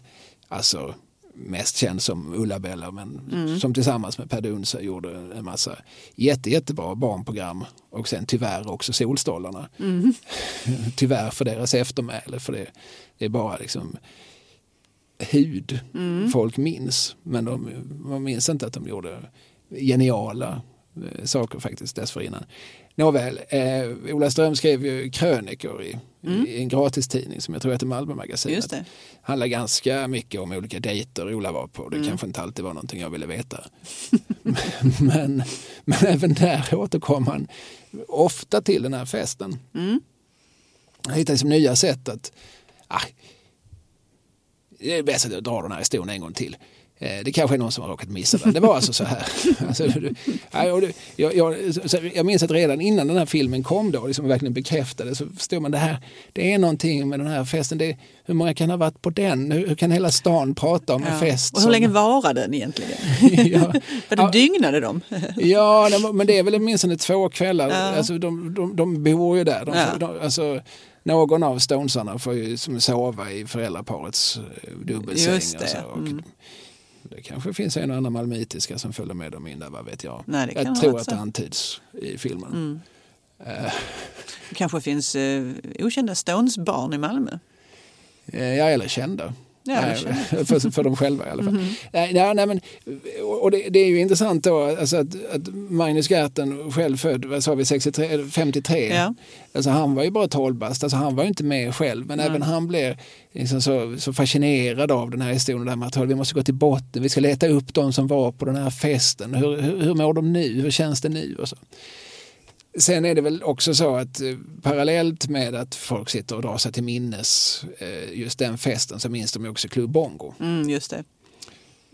alltså mest känd som Ulla-Bella men mm. som tillsammans med Per Dunse gjorde en massa jätte, jättebra barnprogram och sen tyvärr också Solstolarna. Mm. <laughs> tyvärr för deras eftermäle för det, det är bara liksom hud mm. folk minns men de, man minns inte att de gjorde geniala Eh, saker faktiskt dessförinnan. Nåväl, eh, Ola Ström skrev ju krönikor i, mm. en gratistidning som jag tror heter Malmömagasinet. Det. handlar ganska mycket om olika dejter Ola var på. Det mm. kanske inte alltid var någonting jag ville veta. <laughs> men, men även där återkom han ofta till den här festen. Mm. Han hittade liksom nya sätt att ah, det är bäst att jag drar den här historien en gång till. Eh, det kanske är någon som har råkat missa det. Det var alltså så här. <laughs> Alltså, jag, jag, jag, minns att redan innan den här filmen kom då, liksom verkligen bekräftade, så förstod man det här, det är någonting med den här festen. Det, hur många kan ha varit på den? Hur, hur kan hela stan prata om ja. en fest? Och hur som... länge varade den egentligen? <laughs> ja. <laughs> För de ja. dygnade de? ja, men det är väl åtminstone två kvällar. Ja. Alltså, de, de, de bor ju där. De, ja. de, alltså, någon av Stonesarna får ju som sova i föräldraparets eh, dubbelsäng. Och så. Och mm. Det kanske finns en och annan malmöitiska som följer med dem in där, vad vet jag. Nej, jag tror att det antyds i filmen. Mm. Uh. kanske finns uh, okända Stones-barn i Malmö? Uh, ja, eller kända. Ja, nej, <laughs> för, för dem själva i alla fall. Mm -hmm. nej, nej, men, och det, det, är ju intressant då alltså att, att Magnus Gerten, själv född vad sa vi, 63, 53, ja. alltså han var ju bara 12 bast, alltså han var ju inte med själv men mm. även han blev liksom så, så fascinerad av den här historien, här materialet. vi måste gå till botten, vi ska leta upp de som var på den här festen, hur, hur, hur mår de nu, hur känns det nu? Och så. Sen är det väl också så att eh, parallellt med att folk sitter och drar sig till minnes eh, just den festen så minns de också Club Bongo. Mm, just det.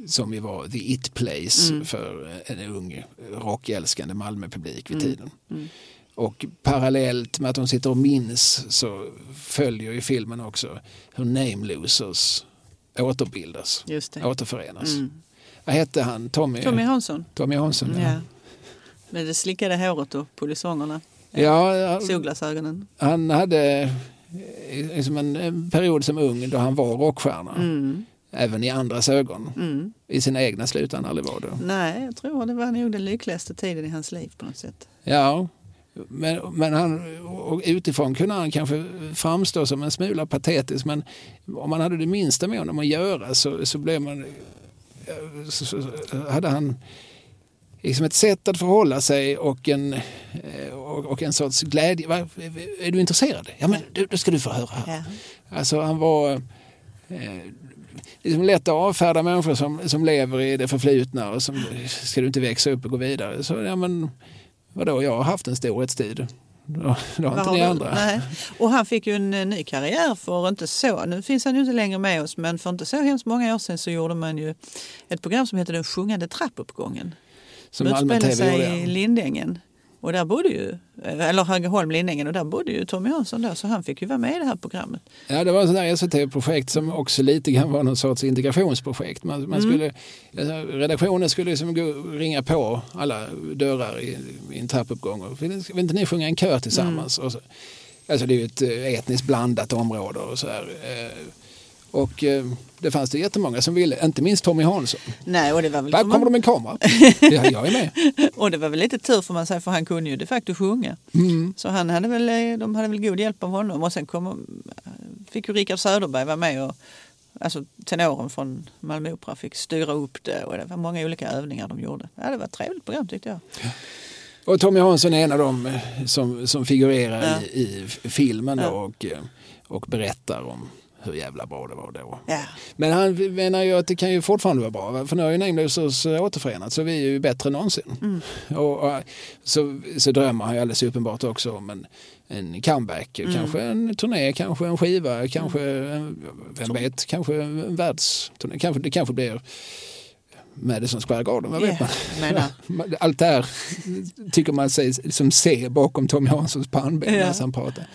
Som ju var the it place mm. för en ung rockälskande Malmöpublik vid mm. tiden. Mm. Och parallellt med att de sitter och minns så följer ju filmen också hur Name Losers återbildas, Just det. återförenas. Mm. Vad hette han? Tommy, Tommy Hansson. Tommy Hansson, ja. ja. Med det slickade håret och polisongerna. Ja, Solglasögonen. Han hade liksom en period som ung då han var rockstjärna. Mm. Även i andras ögon. Mm. I sina egna slut han aldrig var då. Nej, jag tror det var nog den lyckligaste tiden i hans liv på något sätt. Ja, men, men han, och utifrån kunde han kanske framstå som en smula patetisk men om man hade det minsta med honom att göra så, så blev man så, så, hade han liksom ett sätt att förhålla sig och en, eh, och, en sorts glädje. Va? Är du intresserad? Ja, men då ska du få höra. Ja. Alltså han var eh, liksom lätt att avfärda människor som, som lever i det förflutna och som ska du inte växa upp och gå vidare. Så ja men vadå, jag har haft en storhetstid. Då, då har inte ni andra. Nej. Och han fick ju en ny karriär för inte så, nu finns han ju inte längre med oss, men för inte så hemskt många år sedan så gjorde man ju ett program som heter Den sjungande trappuppgången. Som Malmö TV sig gjorde. i Lindängen. Och där bodde ju, eller Högaholm, Lindängen, och där bodde ju Tommy Hansson då, så han fick ju vara med i det här programmet. Ja, det var ett sånt där SVT-projekt som också lite grann var någon sorts integrationsprojekt. Man, man mm. skulle, alltså, redaktionen skulle liksom gå, ringa på alla dörrar i, i en trappuppgång och vill, vill inte ni sjunga en kör tillsammans? Mm. Så, alltså det är ju ett eh, etniskt blandat område och så här. Eh, och eh, det fanns det jättemånga som ville, inte minst Tommy Hansson. Nej, och det var väl Där kommer man... de med en kamera. <laughs> ja, jag är med. och det var väl lite tur för man säger, för han kunde ju de facto sjunga. Mm. Så han hade väl, eh, de hade väl god hjälp av honom. Och sen kom, fick ju Rickard Söderberg vara med och Alltså tenoren från Malmö Opera fick styra upp det och det var många olika övningar de gjorde. Ja, det var ett trevligt program tyckte jag. Ja. Och Tommy Hansson är en av dem som, som figurerar ja. i, i filmen ja. och, och berättar om hur jävla bra det var då. Ja. Men han menar ju att det kan ju fortfarande vara bra. För nu har ju Nameless återförenat så vi är ju bättre än någonsin. Mm. Och, och, så, så drömmer han ju alldeles uppenbart också om en, en comeback. Mm. Kanske en turné, kanske en skiva, kanske, en, vem vet, kanske en världsturné. Kanske, det kanske blir Madison Square Garden, vad vet Ja, man? <laughs> Allt det här tycker man sig som se bakom Tommy Hanssons pannben Ja. när han pratar.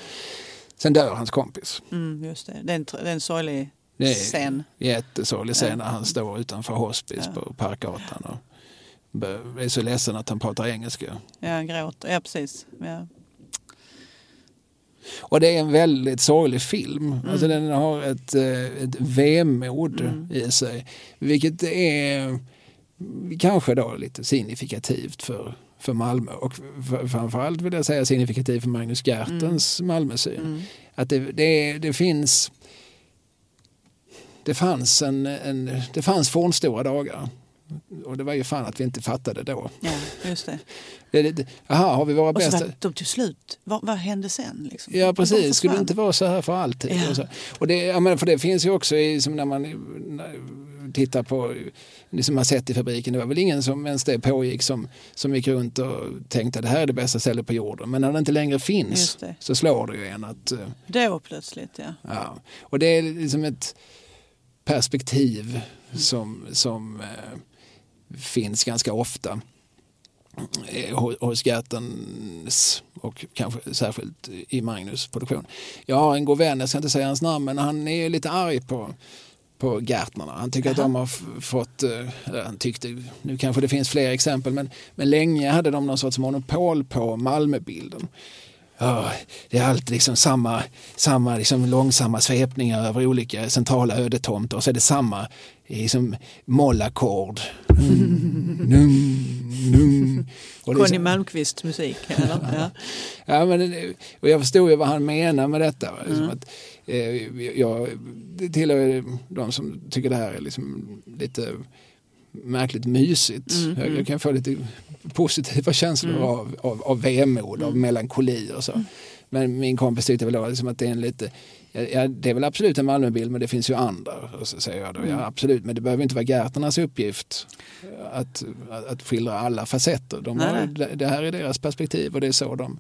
Sen dör hans kompis. Mm, just det. Det är en, det är en sorglig Det är scen. jättesorglig scen när han står utanför hospice Ja. på Parkgatan och är så ledsen att han pratar engelska. Ja, han gråter. Ja, precis. Ja. Och det är en väldigt sorglig film. Mm. Alltså den har ett, eh, ett vemod i sig. Vilket är kanske då lite signifikativt för, för Malmö. Och framförallt vill jag säga signifikativt för Magnus Gertens Malmösyn. Mm. Att det, det, det finns det fanns, en, en, det fanns fornstora dagar. Och det var ju fan att vi inte fattade då. ja, just det. Det, det, aha, har vi våra Och så bästa... var de till slut. Vad, vad hände sen? Liksom? Ja De precis, skulle det inte vara så här för alltid? Ja. Och, så. och det, jag menar, för det finns ju också i, som när man tittar på som man sett i fabriken, det var väl ingen som ens det pågick som, som gick runt och tänkte att det här är det bästa stället på jorden. Men när det inte längre finns så slår det ju en att, eh, Då plötsligt, ja. ja. Och det är liksom ett perspektiv som, som eh, finns ganska ofta eh, hos- hos Gertens och kanske särskilt i Magnus produktion. Jag har en god vän, jag ska inte säga hans namn, men han är lite arg på på Gärtnerna. Han tycker att Jaha. de har fått, eh, han tyckte, nu kanske det finns fler exempel, men, men länge hade de någon sorts monopol på Malmöbilden. Ja, det är alltid liksom samma, samma liksom långsamma svepningar över olika centrala ödetomter och så är det samma liksom mollackord. Mm, num, num. Conny Malmqvists musik. Eller? Ja. <laughs> Ja, men, och jag förstod ju vad han menar med detta. va. Mm. Liksom att, jag det tillhör de som tycker det här är liksom lite märkligt mysigt. Mm, jag, mm. jag kan få lite positiva <laughs> känslor Mm. av, av, av vemod, av melankoli och så. Men min kompis tyckte väl då liksom att det är en lite Ja, det är väl absolut en Malmöbild men det finns ju andra. Och så säger jag då, Mm. ja, absolut, men det behöver inte vara Gärternas uppgift att, att, att skildra alla facetter. De har, det här är deras perspektiv och det är så de,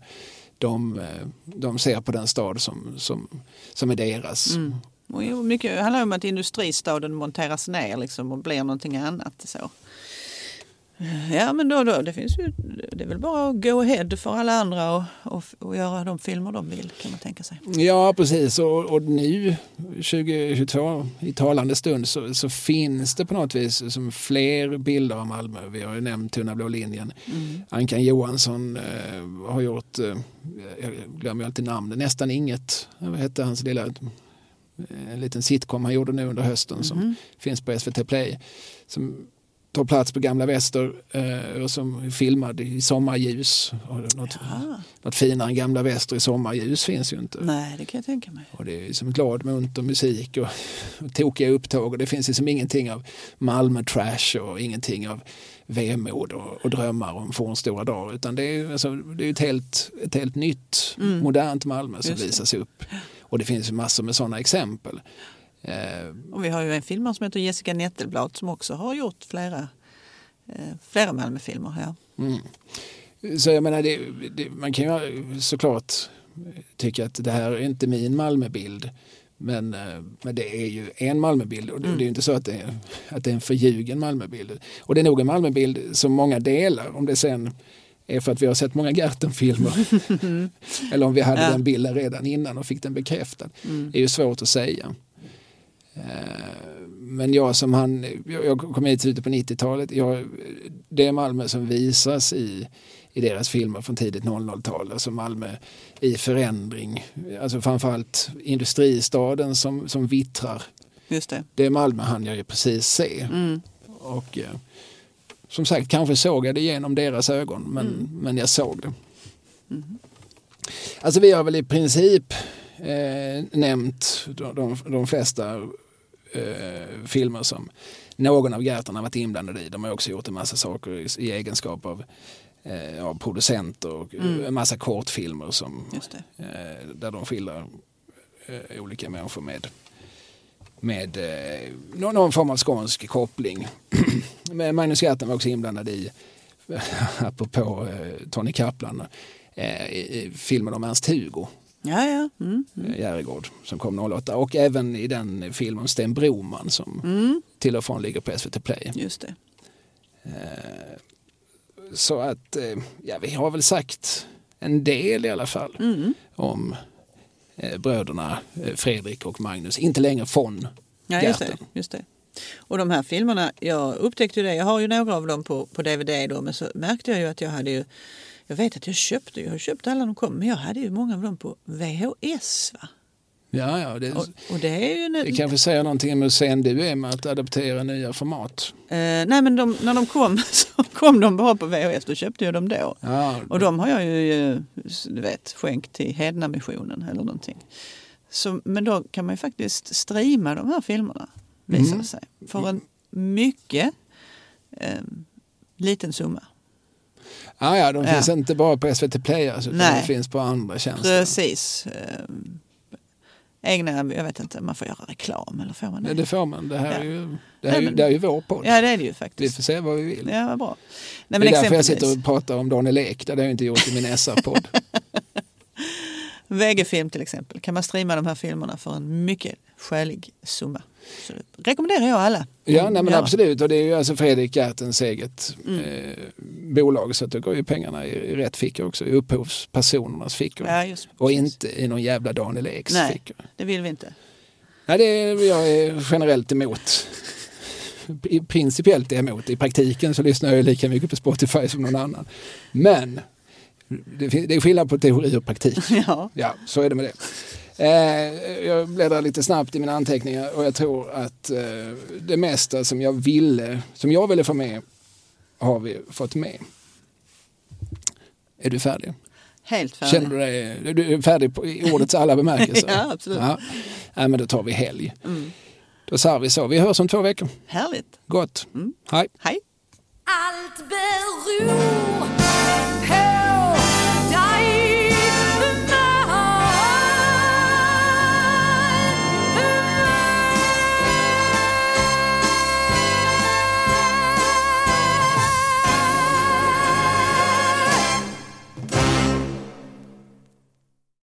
de, de ser på den stad som, som, som är deras. Mm. Och mycket handlar om att industristaden monteras ner liksom och blir någonting annat. Så. Ja men då, då det finns ju, det är väl bara att go ahead för alla andra och, och, och göra de filmer de vill kan man tänka sig. Ja, precis. Och, och nu, 2022, i talande stund, så, så finns det på något vis som fler bilder av Malmö. Vi har ju nämnt Tunna blå linjen. Mm. Ankan Johansson eh, har gjort, eh, jag glömmer alltid namnet, nästan inget. Vad hette hans lilla, en liten sitcom han gjorde nu under hösten som Mhm. finns på SVT Play. Som tar plats på Gamla Väster eh, och som är filmad i sommarljus. Och något, något finare än Gamla Väster i sommarljus finns ju inte. Nej det kan jag tänka mig. Och det är som glad munter musik och, och tokiga upptåg och det finns liksom ingenting av Malmö-trash och ingenting av vemod och, och drömmar om fornstora dagar utan det är, alltså, det är ett, helt, ett helt nytt, Mm. modernt Malmö som Just det. visas upp. Och det finns massor med sådana exempel. Eh, Och vi har ju en filmare som heter Jessica Nettelblad som också har gjort flera, eh, flera Malmöfilmer. Ja. Mm. Så jag menar, det, det, man kan ju såklart tycka att det här är inte min Malmöbild. Men, eh, men det är ju en Malmöbild och det, Mm. det är inte så att det, är, att det är en förljugen Malmöbild. Och det är nog en Malmöbild som många delar. Om det sen är för att vi har sett många Gerten-filmer <laughs> eller om vi hade Ja. den bilden redan innan och fick den bekräftad. Mm. Det är ju svårt att säga. Eh, Men jag som han, jag kom hit slutet på 90-talet, jag, det är Malmö som visas i, i deras filmer från tidigt 00-tal. Alltså Malmö i förändring. Alltså framförallt industristaden som, som vittrar. Just det. Det är Malmö han jag ju precis se. Mm. Och eh, som sagt, kanske såg jag det genom deras ögon, men, Mm. men jag såg det. Mm. Alltså vi har väl i princip eh, nämnt de, de, de flesta eh, filmer som någon av Gertarna har varit inblandad i. De har också gjort en massa saker i, i egenskap av, eh, producenter och Mm. en massa kortfilmer som, eh, där de skildrar eh, olika människor med med eh, någon, någon form av skånsk koppling. <clears throat> Men Magnus Gatten var också inblandad i, <laughs> apropå eh, Tony Kaplan, eh, i, i filmen om Ernst-Hugo. Ja, ja. Mm. Mm. Järegård som kom 08 och även i den filmen Sten Broman som Mm. till och från ligger på SVT Play. Just det. Eh, Så att eh, ja, vi har väl sagt en del i alla fall Mm. om eh, bröderna eh, Fredrik och Magnus. Inte längre von Ja, just det, just det. Och de här filmerna, jag upptäckte ju det, jag har ju några av dem på, på DVD då, men så märkte jag ju att jag hade ju, jag vet att jag köpte, jag har köpt alla de kom, men jag hade ju många av dem på VHS. Va? Ja, ja, det, Och, och det är ju... det kanske säger någonting om hur sen du är med att adaptera nya format. Eh, nej men de, när de kom <laughs> så kom de bara på VHS, då köpte jag dem då. Ja, Och de har jag ju, eh, du vet, skänkt till Hedna-missionen eller någonting. Så, men då kan man ju faktiskt streama de här filmerna, visar Mm. sig. För en mycket eh, liten summa. Ja, ja, de Ja. finns inte bara på SVT Play, alltså, utan Nej. de finns på andra tjänster. Precis. Eh, egna, jag vet inte, man får göra reklam eller får man Ja, det? det får man. Det här, Ja. är, ju, det här är, ju, det här är ju vår podd. Ja det är det ju Vi faktiskt. får säga vad vi vill. Ja, vad bra. Nej, det är därför jag sitter och pratar om Daniel Ek. Det har jag inte gjort i min SR-podd. <laughs> VG-film till exempel, kan man streama de här filmerna för en mycket skälig summa. Så det rekommenderar jag alla. Ja, nej, men Ja. absolut. Och det är ju alltså Fredrik Gertens eget Mm. eh, bolag så att då går ju pengarna i, rätt fickor också, i upphovspersonernas fickor. Ja, just, Och inte i någon jävla Daniel Eks Nej. fickor. Det vill vi inte. Nej, det är, jag är generellt emot. I- Principiellt är jag emot. I praktiken så lyssnar jag lika mycket på Spotify som någon annan. Men det, det är skillnad på teori och praktik. <laughs> Ja. Ja, så är det med det. Eh, jag bläddrar lite snabbt i mina anteckningar och jag tror att eh, det mesta som jag ville, som jag ville få med har vi fått med. Är du färdig? Helt färdig. Känner du dig du är färdig på, i ordets alla bemärkelser? <laughs> Ja, absolut. Ja. Nej, men då tar vi helg. Mm. Då sa vi så. Vi hörs om två veckor. Härligt. Gott. Mm. Hej. Hej. Allt beror